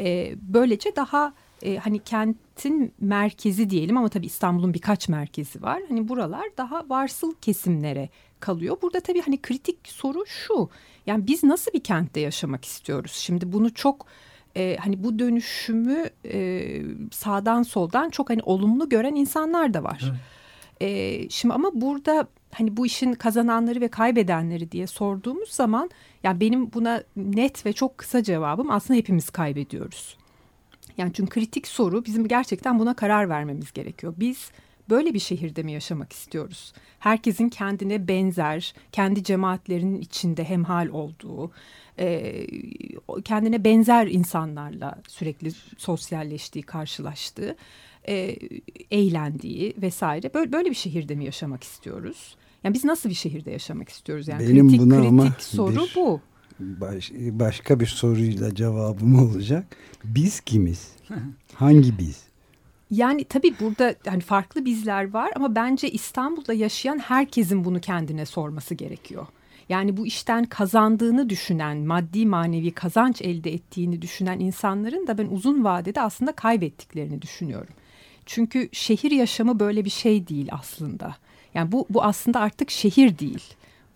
E, böylece daha e, hani kentin merkezi diyelim ama tabii İstanbul'un birkaç merkezi var. Hani buralar daha varsıl kesimlere kalıyor. Burada tabii hani kritik soru şu. Yani biz nasıl bir kentte yaşamak istiyoruz? Şimdi bunu çok e, hani bu dönüşümü e, sağdan soldan çok hani olumlu gören insanlar da var. E, şimdi ama burada hani bu işin kazananları ve kaybedenleri diye sorduğumuz zaman yani benim buna net ve çok kısa cevabım aslında hepimiz kaybediyoruz. Yani çünkü kritik soru bizim gerçekten buna karar vermemiz gerekiyor. Biz böyle bir şehirde mi yaşamak istiyoruz? Herkesin kendine benzer, kendi cemaatlerinin içinde hemhal olduğu, e, kendine benzer insanlarla sürekli sosyalleştiği, karşılaştığı, e, eğlendiği vesaire böyle, böyle bir şehirde mi yaşamak istiyoruz? Yani biz nasıl bir şehirde yaşamak istiyoruz? Yani Benim kritik, buna kritik ama soru bir- bu. Baş- başka bir soruyla cevabım olacak. Biz kimiz? Hangi biz? Yani tabii burada hani farklı bizler var ama bence İstanbul'da yaşayan herkesin bunu kendine sorması gerekiyor. Yani bu işten kazandığını düşünen, maddi manevi kazanç elde ettiğini düşünen insanların da ben uzun vadede aslında kaybettiklerini düşünüyorum. Çünkü şehir yaşamı böyle bir şey değil aslında. Yani bu bu aslında artık şehir değil.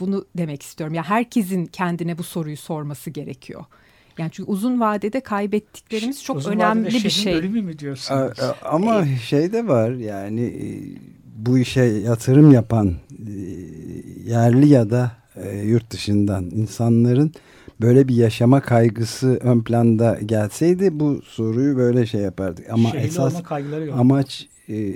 Bunu demek istiyorum. Ya yani herkesin kendine bu soruyu sorması gerekiyor. Yani çünkü uzun vadede kaybettiklerimiz çok Uzun önemli bir şey. ölümü mü A- diyorsunuz? a- Ama şey de var yani e, bu işe yatırım yapan e, yerli ya da e, yurt dışından insanların böyle bir yaşama kaygısı ön planda gelseydi bu soruyu böyle şey yapardık. Ama Şehirli esas amaç e,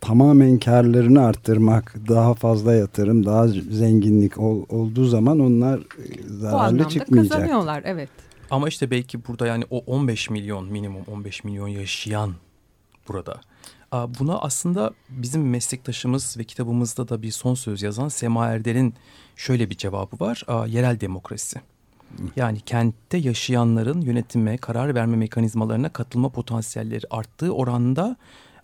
tamamen karlarını arttırmak, daha fazla yatırım, daha zenginlik ol- olduğu zaman onlar e, Bu zararlı anlamda çıkmayacak. kazanıyorlar evet. Ama işte belki burada yani o 15 milyon minimum 15 milyon yaşayan burada. Aa, Buna aslında bizim meslektaşımız ve kitabımızda da bir son söz yazan Sema Erdel'in şöyle bir cevabı var. Aa, Yerel demokrasi. Yani kentte yaşayanların yönetime, karar verme mekanizmalarına katılma potansiyelleri arttığı oranda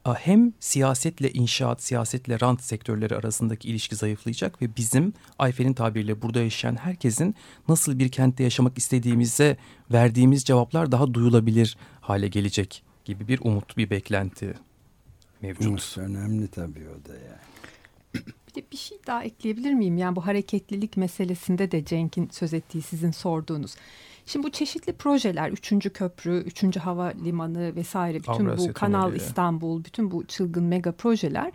hem siyasetle inşaat, siyasetle rant sektörleri arasındaki ilişki zayıflayacak ve bizim Ayfer'in tabiriyle burada yaşayan herkesin nasıl bir kentte yaşamak istediğimize verdiğimiz cevaplar daha duyulabilir hale gelecek gibi bir umut, bir beklenti mevcut. Evet, önemli tabii o da yani. Bir de bir şey daha ekleyebilir miyim? Yani bu hareketlilik meselesinde de Cenk'in söz ettiği sizin sorduğunuz. Şimdi bu çeşitli projeler, üçüncü köprü, üçüncü havalimanı vesaire, bütün Avrasya bu Kanal Tüneli. İstanbul, bütün bu çılgın mega projeler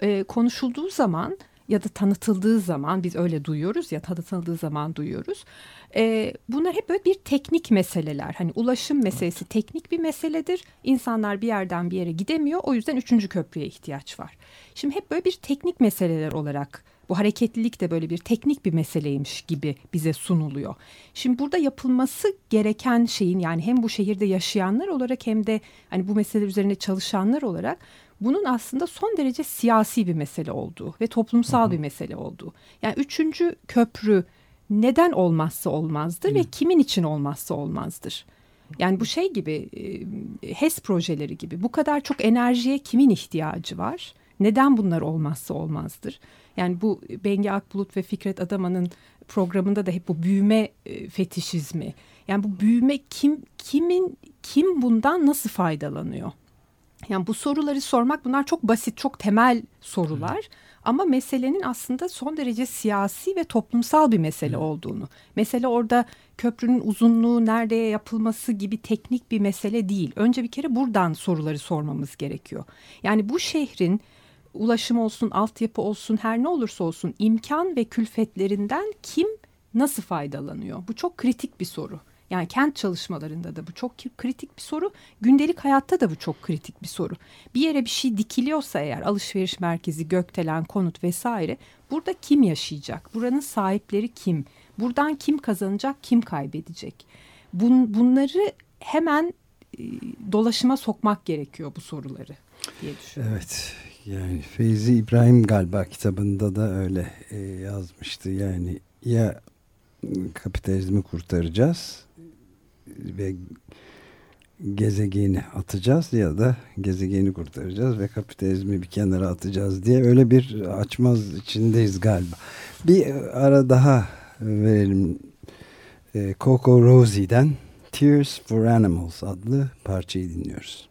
e, konuşulduğu zaman ya da tanıtıldığı zaman biz öyle duyuyoruz ya tanıtıldığı zaman duyuyoruz. E, bunlar hep böyle bir teknik meseleler. Hani ulaşım meselesi teknik bir meseledir. İnsanlar bir yerden bir yere gidemiyor. O yüzden üçüncü köprüye ihtiyaç var. Şimdi hep böyle bir teknik meseleler olarak bu hareketlilik de böyle bir teknik bir meseleymiş gibi bize sunuluyor. Şimdi burada yapılması gereken şeyin yani hem bu şehirde yaşayanlar olarak hem de hani bu mesele üzerine çalışanlar olarak bunun aslında son derece siyasi bir mesele olduğu ve toplumsal bir mesele olduğu. Yani üçüncü köprü neden olmazsa olmazdır ve kimin için olmazsa olmazdır. Yani bu şey gibi HES projeleri gibi bu kadar çok enerjiye kimin ihtiyacı var? Neden bunlar olmazsa olmazdır? Yani bu Bengi Akbulut ve Fikret Adaman'ın programında da hep bu büyüme fetişizmi. Yani bu büyüme kim kimin kim bundan nasıl faydalanıyor? Yani bu soruları sormak bunlar çok basit, çok temel sorular. Ama meselenin aslında son derece siyasi ve toplumsal bir mesele olduğunu. Mesele orada köprünün uzunluğu nereye yapılması gibi teknik bir mesele değil. Önce bir kere buradan soruları sormamız gerekiyor. Yani bu şehrin ulaşım olsun, altyapı olsun, her ne olursa olsun imkan ve külfetlerinden kim nasıl faydalanıyor? Bu çok kritik bir soru. Yani kent çalışmalarında da bu çok kritik bir soru. Gündelik hayatta da bu çok kritik bir soru. Bir yere bir şey dikiliyorsa eğer alışveriş merkezi, gökdelen, konut vesaire burada kim yaşayacak? Buranın sahipleri kim? Buradan kim kazanacak, kim kaybedecek? Bun, bunları hemen e, dolaşıma sokmak gerekiyor bu soruları diye düşünüyorum. Evet yani Feyzi İbrahim galiba kitabında da öyle e, yazmıştı. Yani ya kapitalizmi kurtaracağız ve gezegeni atacağız ya da gezegeni kurtaracağız ve kapitalizmi bir kenara atacağız diye öyle bir açmaz içindeyiz galiba. Bir ara daha verelim. E, Coco Rosie'den Tears for Animals adlı parçayı dinliyoruz.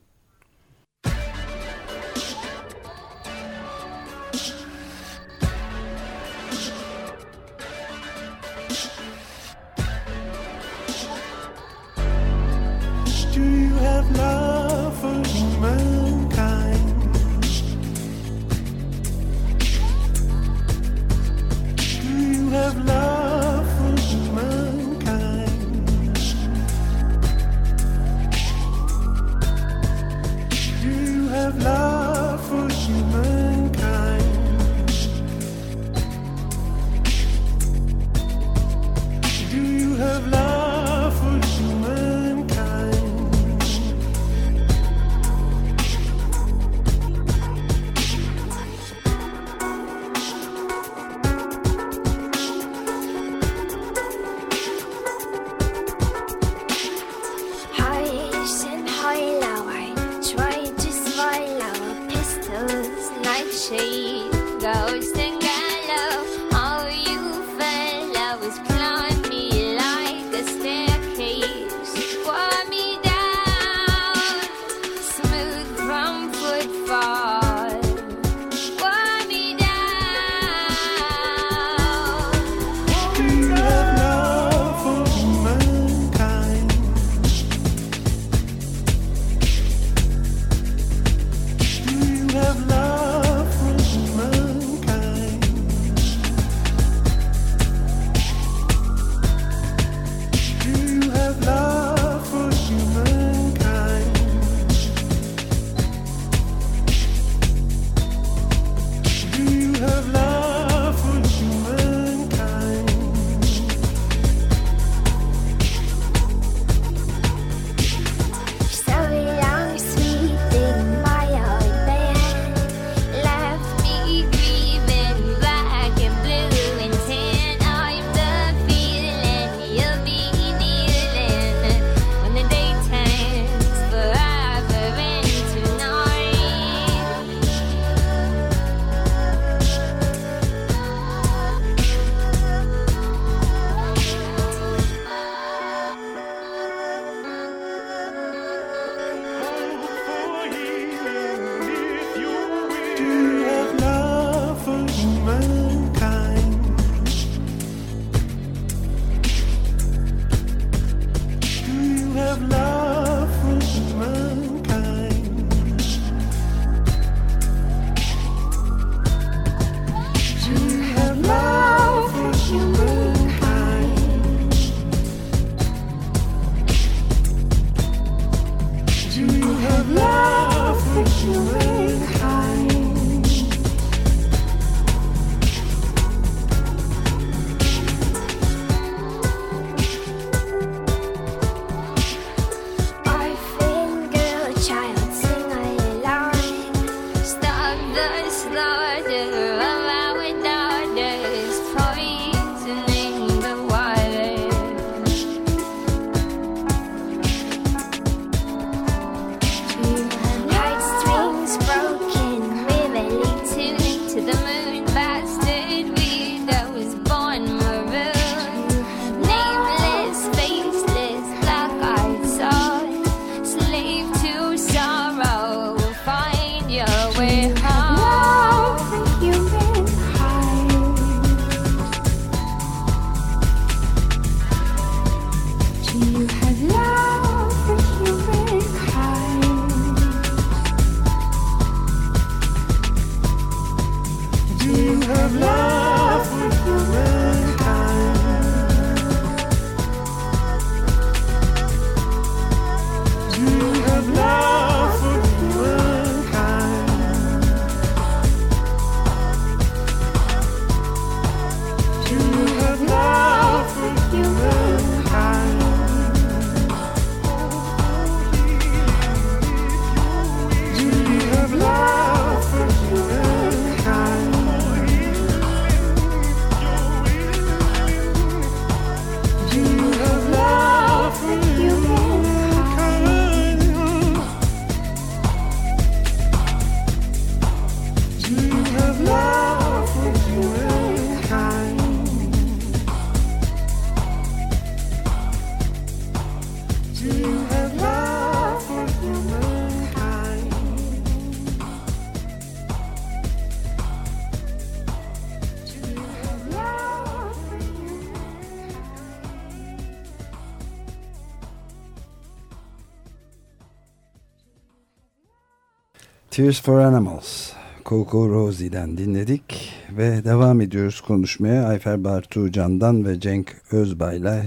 Tears for Animals. Coco Rosie'den dinledik ve devam ediyoruz konuşmaya. Ayfer Bartu Can'dan ve Cenk Özbay'la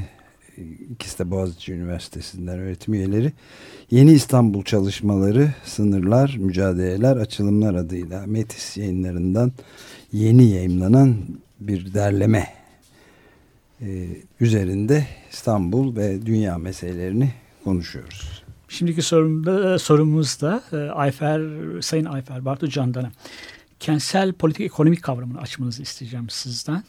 ikisi de Boğaziçi Üniversitesi'nden öğretim üyeleri. Yeni İstanbul çalışmaları, sınırlar, mücadeleler, açılımlar adıyla Metis yayınlarından yeni yayımlanan bir derleme e, üzerinde İstanbul ve dünya meselelerini konuşuyoruz. Şimdiki sorumda, sorumuz da e, Ayfer, Sayın Ayfer Bartu Candan'a. Kentsel politik ekonomik kavramını açmanızı isteyeceğim sizden.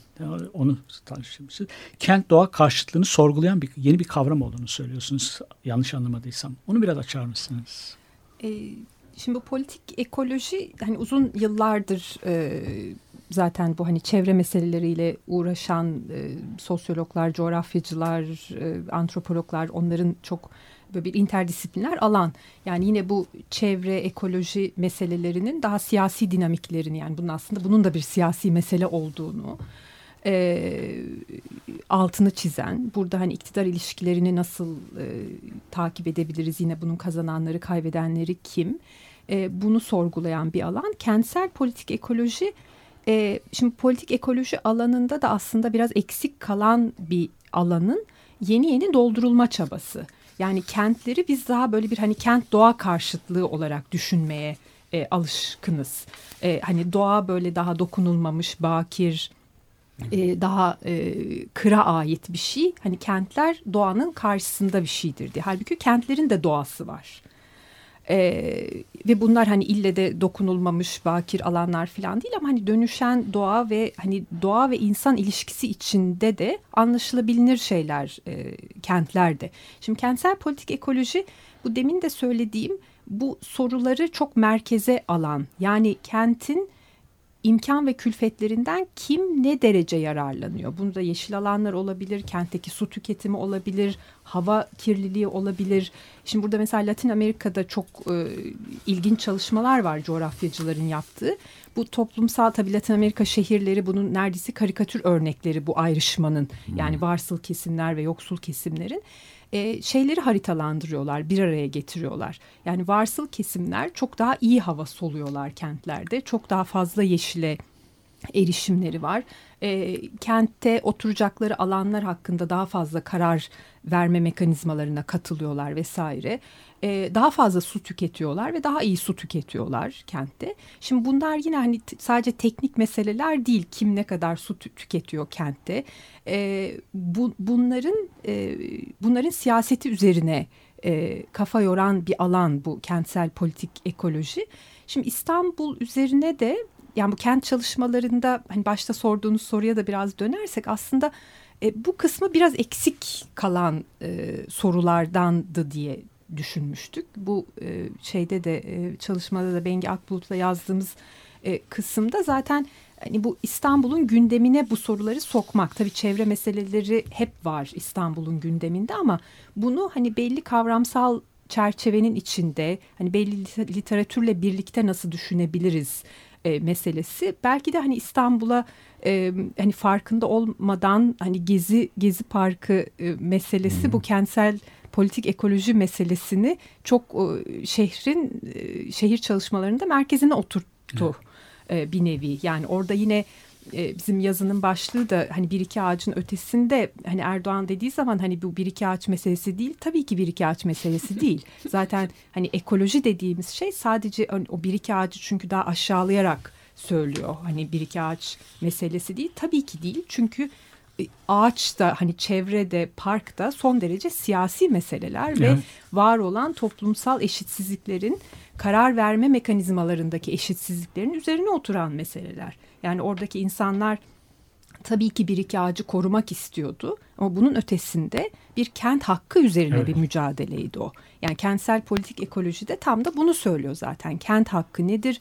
Onu tartışıyoruz. Kent doğa karşıtlığını sorgulayan bir yeni bir kavram olduğunu söylüyorsunuz. Yanlış anlamadıysam. Onu biraz açar mısınız? E, şimdi bu politik ekoloji hani uzun yıllardır e, zaten bu hani çevre meseleleriyle uğraşan e, sosyologlar, coğrafyacılar, e, antropologlar onların çok böyle bir interdisipliner alan. Yani yine bu çevre ekoloji meselelerinin daha siyasi dinamiklerini yani bunun aslında bunun da bir siyasi mesele olduğunu e, altını çizen burada hani iktidar ilişkilerini nasıl e, takip edebiliriz yine bunun kazananları kaybedenleri kim? E, bunu sorgulayan bir alan. Kentsel politik ekoloji e, şimdi politik ekoloji alanında da aslında biraz eksik kalan bir alanın yeni yeni doldurulma çabası yani kentleri biz daha böyle bir hani kent doğa karşıtlığı olarak düşünmeye e, alışkınız E, hani doğa böyle daha dokunulmamış bakir e, daha e, kıra ait bir şey. Hani kentler doğanın karşısında bir şeydir diye. Halbuki kentlerin de doğası var. E, ve bunlar hani ille de dokunulmamış bakir alanlar falan değil ama hani dönüşen doğa ve hani doğa ve insan ilişkisi içinde de anlaşılabilir şeyler e, kentlerde. Şimdi kentsel politik ekoloji bu demin de söylediğim bu soruları çok merkeze alan yani kentin imkan ve külfetlerinden kim ne derece yararlanıyor? Bunda yeşil alanlar olabilir, kentteki su tüketimi olabilir, hava kirliliği olabilir. Şimdi burada mesela Latin Amerika'da çok e, ilginç çalışmalar var coğrafyacıların yaptığı. Bu toplumsal tabii Latin Amerika şehirleri bunun neredeyse karikatür örnekleri bu ayrışmanın. Yani varsıl kesimler ve yoksul kesimlerin e, şeyleri haritalandırıyorlar, bir araya getiriyorlar. Yani varsıl kesimler çok daha iyi hava soluyorlar kentlerde, çok daha fazla yeşile erişimleri var. E, kentte oturacakları alanlar hakkında daha fazla karar verme mekanizmalarına katılıyorlar vesaire. E, daha fazla su tüketiyorlar ve daha iyi su tüketiyorlar kentte. Şimdi bunlar yine hani sadece teknik meseleler değil. Kim ne kadar su tü- tüketiyor kentte. E, bu, bunların e, bunların siyaseti üzerine e, kafa yoran bir alan bu kentsel politik ekoloji. Şimdi İstanbul üzerine de yani bu kent çalışmalarında hani başta sorduğunuz soruya da biraz dönersek aslında e, bu kısmı biraz eksik kalan e, sorulardandı diye düşünmüştük. Bu e, şeyde de e, çalışmada da Bengi Akbulut'la yazdığımız e, kısımda zaten hani bu İstanbul'un gündemine bu soruları sokmak. Tabii çevre meseleleri hep var İstanbul'un gündeminde ama bunu hani belli kavramsal çerçevenin içinde hani belli liter- literatürle birlikte nasıl düşünebiliriz e, meselesi. Belki de hani İstanbul'a e, hani farkında olmadan hani gezi gezi parkı e, meselesi bu kentsel politik ekoloji meselesini çok e, şehrin e, şehir çalışmalarında merkezine oturttu e, bir nevi. Yani orada yine e, bizim yazının başlığı da hani bir iki ağacın ötesinde hani Erdoğan dediği zaman hani bu bir iki ağaç meselesi değil tabii ki bir iki ağaç meselesi değil. Zaten hani ekoloji dediğimiz şey sadece o bir iki ağacı çünkü daha aşağılayarak söylüyor. Hani bir iki ağaç meselesi değil tabii ki değil çünkü e, ağaç da hani çevrede parkta son derece siyasi meseleler ve Evet. var olan toplumsal eşitsizliklerin karar verme mekanizmalarındaki eşitsizliklerin üzerine oturan meseleler. Yani oradaki insanlar tabii ki bir iki ağacı korumak istiyordu ama bunun ötesinde bir kent hakkı üzerine Evet. bir mücadeleydi o. Yani kentsel politik ekolojide tam da bunu söylüyor zaten. Kent hakkı nedir?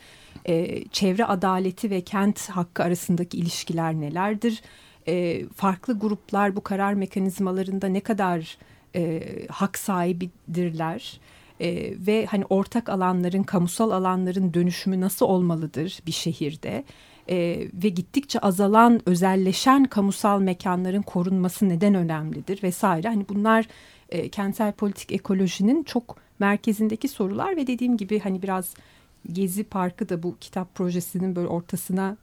Ee, çevre adaleti ve kent hakkı arasındaki ilişkiler nelerdir? Ee, farklı gruplar bu karar mekanizmalarında ne kadar e, hak sahibidirler? Ee, ve hani ortak alanların, kamusal alanların dönüşümü nasıl olmalıdır bir şehirde? Ee, ve gittikçe azalan, özelleşen kamusal mekanların korunması neden önemlidir vesaire. Hani bunlar e, kentsel politik ekolojinin çok merkezindeki sorular ve dediğim gibi hani biraz Gezi Parkı da bu kitap projesinin böyle ortasına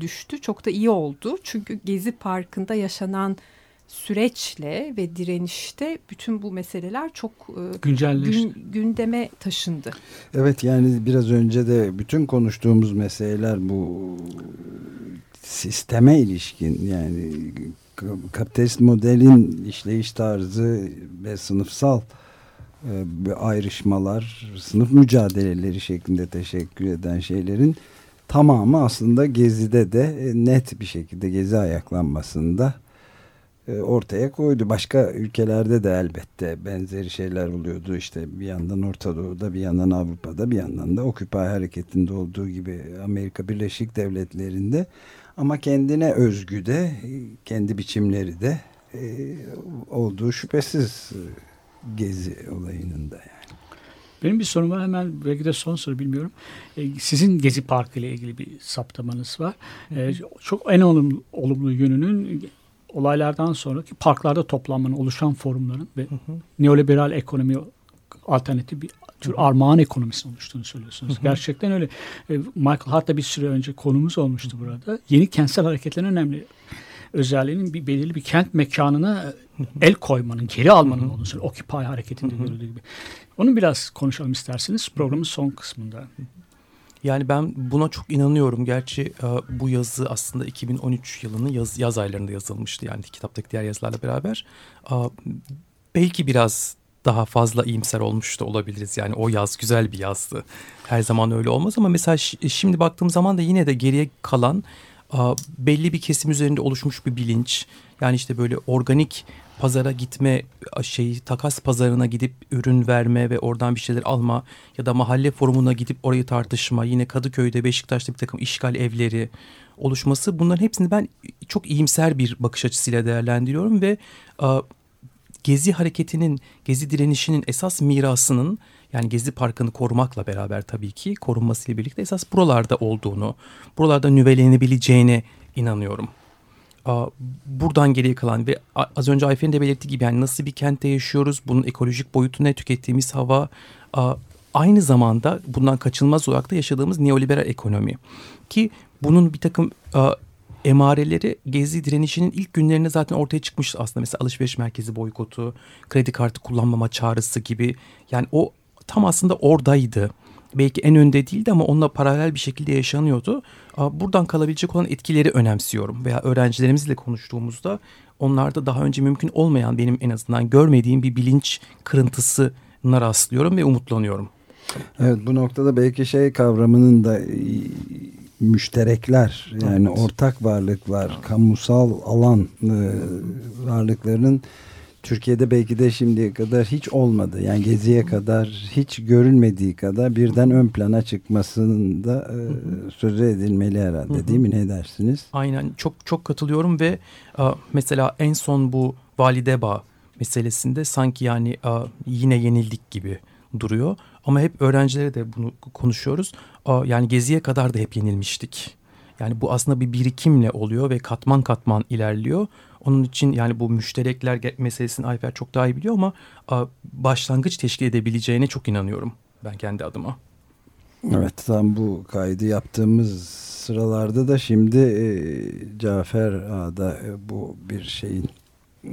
düştü. Çok da iyi oldu. Çünkü Gezi Parkı'nda yaşanan süreçle ve direnişte bütün bu meseleler çok e, Güncelleşti. gün, gündeme taşındı. Evet yani biraz önce de bütün konuştuğumuz meseleler bu sisteme ilişkin yani kapitalist modelin işleyiş tarzı ve sınıfsal e, ayrışmalar, sınıf mücadeleleri şeklinde teşekkür eden şeylerin tamamı aslında Gezi'de de e, net bir şekilde Gezi ayaklanmasında ortaya koydu. Başka ülkelerde de elbette benzeri şeyler oluyordu. İşte bir yandan Orta Doğu'da, bir yandan Avrupa'da, bir yandan da Occupy hareketinde olduğu gibi Amerika Birleşik Devletleri'nde ama kendine özgü de kendi biçimleri de e, olduğu şüphesiz e, Gezi olayının da yani. Benim bir sorum var hemen belki de son soru bilmiyorum. E, Sizin Gezi Parkı ile ilgili bir saptamanız var. E, Çok en olumlu, olumlu yönünün olaylardan sonraki parklarda toplanmanın, oluşan forumların ve neoliberal ekonomi alternatif bir tür armağan ekonomisinin oluştuğunu söylüyorsunuz. Gerçekten öyle. E, Michael Hart da bir süre önce konumuz olmuştu burada. Yeni kentsel hareketlerin önemli özelliğinin bir belirli bir kent mekanına el koymanın, geri almanın olduğunu söylüyor. Occupy hareketinde görüldüğü gibi. Onu biraz konuşalım isterseniz programın son kısmında. Yani ben buna çok inanıyorum. Gerçi e, bu yazı aslında 2013 yılının yaz, yaz aylarında yazılmıştı. Yani kitaptaki diğer yazılarla beraber. E, belki biraz daha fazla iyimser olmuş da olabiliriz. Yani o yaz güzel bir yazdı. Her zaman öyle olmaz ama mesela şi- şimdi baktığım zaman da yine de geriye kalan e, belli bir kesim üzerinde oluşmuş bir bilinç. Yani işte böyle organik pazara gitme şeyi takas pazarına gidip ürün verme ve oradan bir şeyler alma ya da mahalle forumuna gidip orayı tartışma yine Kadıköy'de Beşiktaş'ta bir takım işgal evleri oluşması bunların hepsini ben çok iyimser bir bakış açısıyla değerlendiriyorum ve Gezi hareketinin, Gezi direnişinin esas mirasının yani Gezi Parkı'nı korumakla beraber tabii ki korunmasıyla birlikte esas buralarda olduğunu, buralarda nüvelenebileceğine inanıyorum. Buradan geriye kalan ve az önce Ayfer'in de belirttiği gibi yani nasıl bir kentte yaşıyoruz, bunun ekolojik boyutu ne, tükettiğimiz hava, aynı zamanda bundan kaçınılmaz olarak da yaşadığımız neoliberal ekonomi. Ki bunun bir takım emareleri Gezi direnişinin ilk günlerinde zaten ortaya çıkmıştı aslında. Mesela alışveriş merkezi boykotu, kredi kartı kullanmama çağrısı gibi. Yani o tam aslında oradaydı. Belki en önde değildi ama onunla paralel bir şekilde yaşanıyordu. Buradan kalabilecek olan etkileri önemsiyorum. Veya öğrencilerimizle konuştuğumuzda onlarda daha önce mümkün olmayan benim en azından görmediğim bir bilinç kırıntısına rastlıyorum ve umutlanıyorum. Evet bu noktada belki şey kavramının da e, müşterekler yani Evet. ortak varlıklar, kamusal alan e, varlıklarının Türkiye'de belki de şimdiye kadar hiç olmadı. Yani geziye kadar hiç görülmediği kadar birden ön plana çıkmasının da e, sözü edilmeli herhalde Hı hı. değil mi? Ne dersiniz? Aynen çok çok katılıyorum ve e, mesela en son bu Valideba meselesinde sanki yani e, yine yenildik gibi duruyor. Ama hep öğrencilere de bunu konuşuyoruz. E, yani Gezi'ye kadar da hep yenilmiştik. Yani bu aslında bir birikimle oluyor ve katman katman ilerliyor. Onun için yani bu müşterekler meselesini Ayfer çok daha iyi biliyor ama başlangıç teşkil edebileceğine çok inanıyorum ben kendi adıma. Evet tam bu kaydı yaptığımız sıralarda da şimdi e, Cafer Ağa'da e, bu bir şeyin e,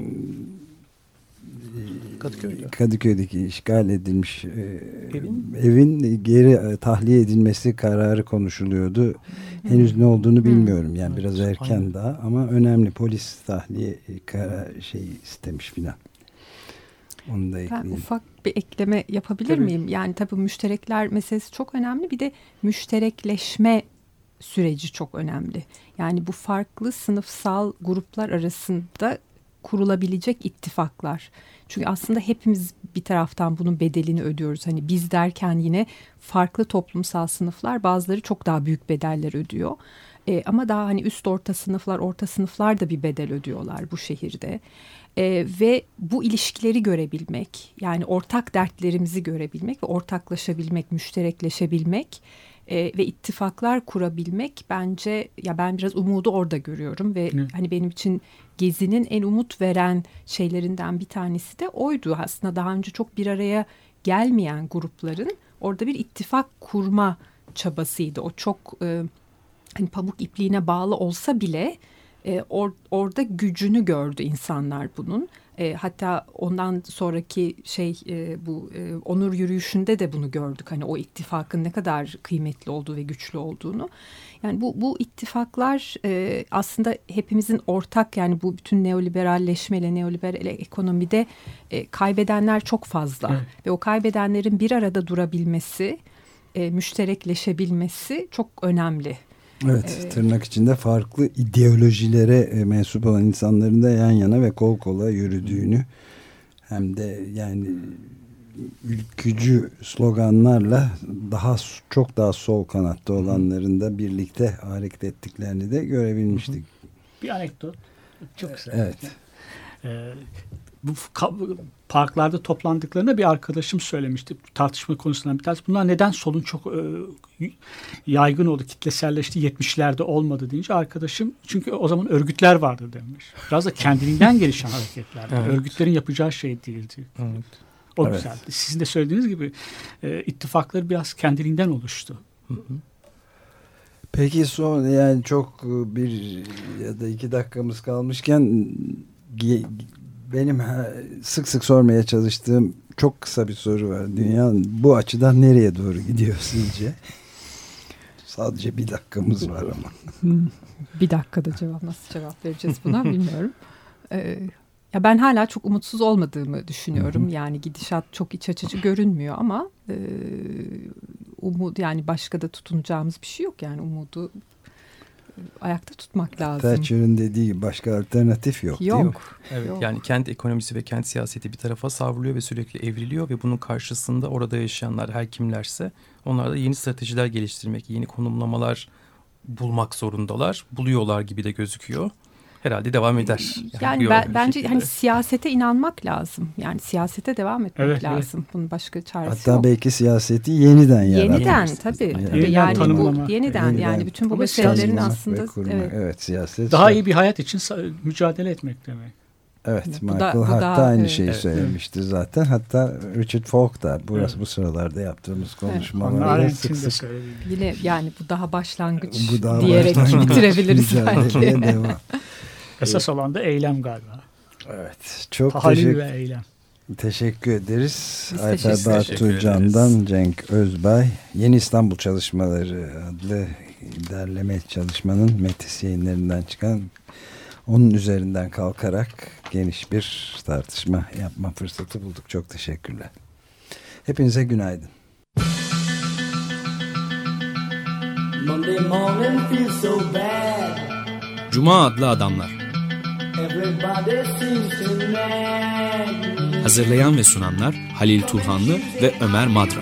Kadıköy'de. Kadıköy'deki işgal edilmiş e, Evin? evin geri e, tahliye edilmesi kararı konuşuluyordu. Henüz ne olduğunu bilmiyorum. Yani Evet, biraz erken aynen. daha ama önemli. Polis tahliye e, karar şey istemiş filan. Onu da Ben ekleyeyim. ufak bir ekleme yapabilir Tabii. miyim? Yani tabii müşterekler meselesi çok önemli. Bir de müşterekleşme süreci çok önemli. Yani bu farklı sınıfsal gruplar arasında kurulabilecek ittifaklar. Çünkü aslında hepimiz bir taraftan bunun bedelini ödüyoruz. Hani biz derken yine farklı toplumsal sınıflar bazıları çok daha büyük bedeller ödüyor. E, ama daha hani üst orta sınıflar, orta sınıflar da bir bedel ödüyorlar bu şehirde. E, ve bu ilişkileri görebilmek, yani ortak dertlerimizi görebilmek ve ortaklaşabilmek, müşterekleşebilmek e, ve ittifaklar kurabilmek bence ya ben biraz umudu orada görüyorum ve Evet. hani benim için gezinin en umut veren şeylerinden bir tanesi de oydu aslında daha önce çok bir araya gelmeyen grupların orada bir ittifak kurma çabasıydı. O çok e, hani pamuk ipliğine bağlı olsa bile e, or- orada gücünü gördü insanlar bunun. E, hatta ondan sonraki şey e, bu e, onur yürüyüşünde de bunu gördük. Hani o ittifakın ne kadar kıymetli olduğu ve güçlü olduğunu. Yani bu bu ittifaklar e, aslında hepimizin ortak yani bu bütün neoliberalleşmeyle neoliberal ekonomide e, kaybedenler çok fazla Evet. ve o kaybedenlerin bir arada durabilmesi, e, müşterekleşebilmesi çok önemli. Evet Ee, tırnak içinde farklı ideolojilere e, mensup olan insanların da yan yana ve kol kola yürüdüğünü hem de yani ülkücü sloganlarla daha çok daha sol kanatta olanların da birlikte hareket ettiklerini de görebilmiştik. Bir anekdot. Çok kısa. Evet. Ee, bu parklarda toplandıklarında bir arkadaşım söylemişti tartışma konusundan bir tanesi. Bunlar neden solun çok e, yaygın oldu, kitleselleşti 70'lerde olmadı deyince arkadaşım çünkü o zaman örgütler vardı demiş. Biraz da kendiliğinden gelişen hareketler. Evet. Örgütlerin yapacağı şey değildi. Evet. O Evet. güzeldi. Sizin de söylediğiniz gibi e, ittifaklar biraz kendiliğinden oluştu. Hı hı. Peki son yani çok e, bir ya da iki dakikamız kalmışken benim sık sık sormaya çalıştığım çok kısa bir soru var. Dünya bu açıdan nereye doğru gidiyor sizce? Sadece bir dakikamız var ama. Bir dakikada cevap nasıl cevap vereceğiz buna bilmiyorum. Ee, ya ben hala çok umutsuz olmadığımı düşünüyorum. Yani gidişat çok iç açıcı görünmüyor ama e, umut yani başka da tutunacağımız bir şey yok yani umudu ayakta tutmak lazım. Thatcher'ın dediği başka alternatif yok. değil mi? Yok. Evet Yok. yani kent ekonomisi ve kent siyaseti bir tarafa savruluyor ve sürekli evriliyor ve bunun karşısında orada yaşayanlar her kimlerse onlar da yeni stratejiler geliştirmek, yeni konumlamalar bulmak zorundalar. Buluyorlar gibi de gözüküyor. Herhalde devam eder. Yani bir ben- bence şekilde. hani siyasete inanmak lazım. Yani siyasete devam etmek Evet, evet. lazım. Bunun başka çaresi Hatta yok. belki siyaseti yeniden yaratmak. Yeniden Yeniden tabii. Yeniden tabii. Yani bu tanımlama. yeniden, yani bütün bu meselelerin aslında evet, Evet. siyaset. Daha iyi bir hayat için mücadele etmek demek. Evet, Bu da- Michael bu Hart da, da aynı evet. şeyi Evet. söylemişti zaten. Hatta Richard Falk da burası Evet. bu sıralarda yaptığımız konuşmalarda Arendt'in sık sık yine yani bu daha başlangıç bu daha diyerek başlangıç bitirebiliriz belki. devam. Esas olan da eylem galiba. Evet. Çok teşekkür, ve eylem. teşekkür ederiz. Ayfer ederiz. Bartucan'dan Cenk Özbay. Yeni İstanbul Çalışmaları adlı derleme çalışmanın Metis yayınlarından çıkan onun üzerinden kalkarak geniş bir tartışma yapma fırsatı bulduk. Çok teşekkürler. Hepinize günaydın. Cuma adlı adamlar. Hazırlayan ve sunanlar Halil Turhanlı ve Ömer Madra.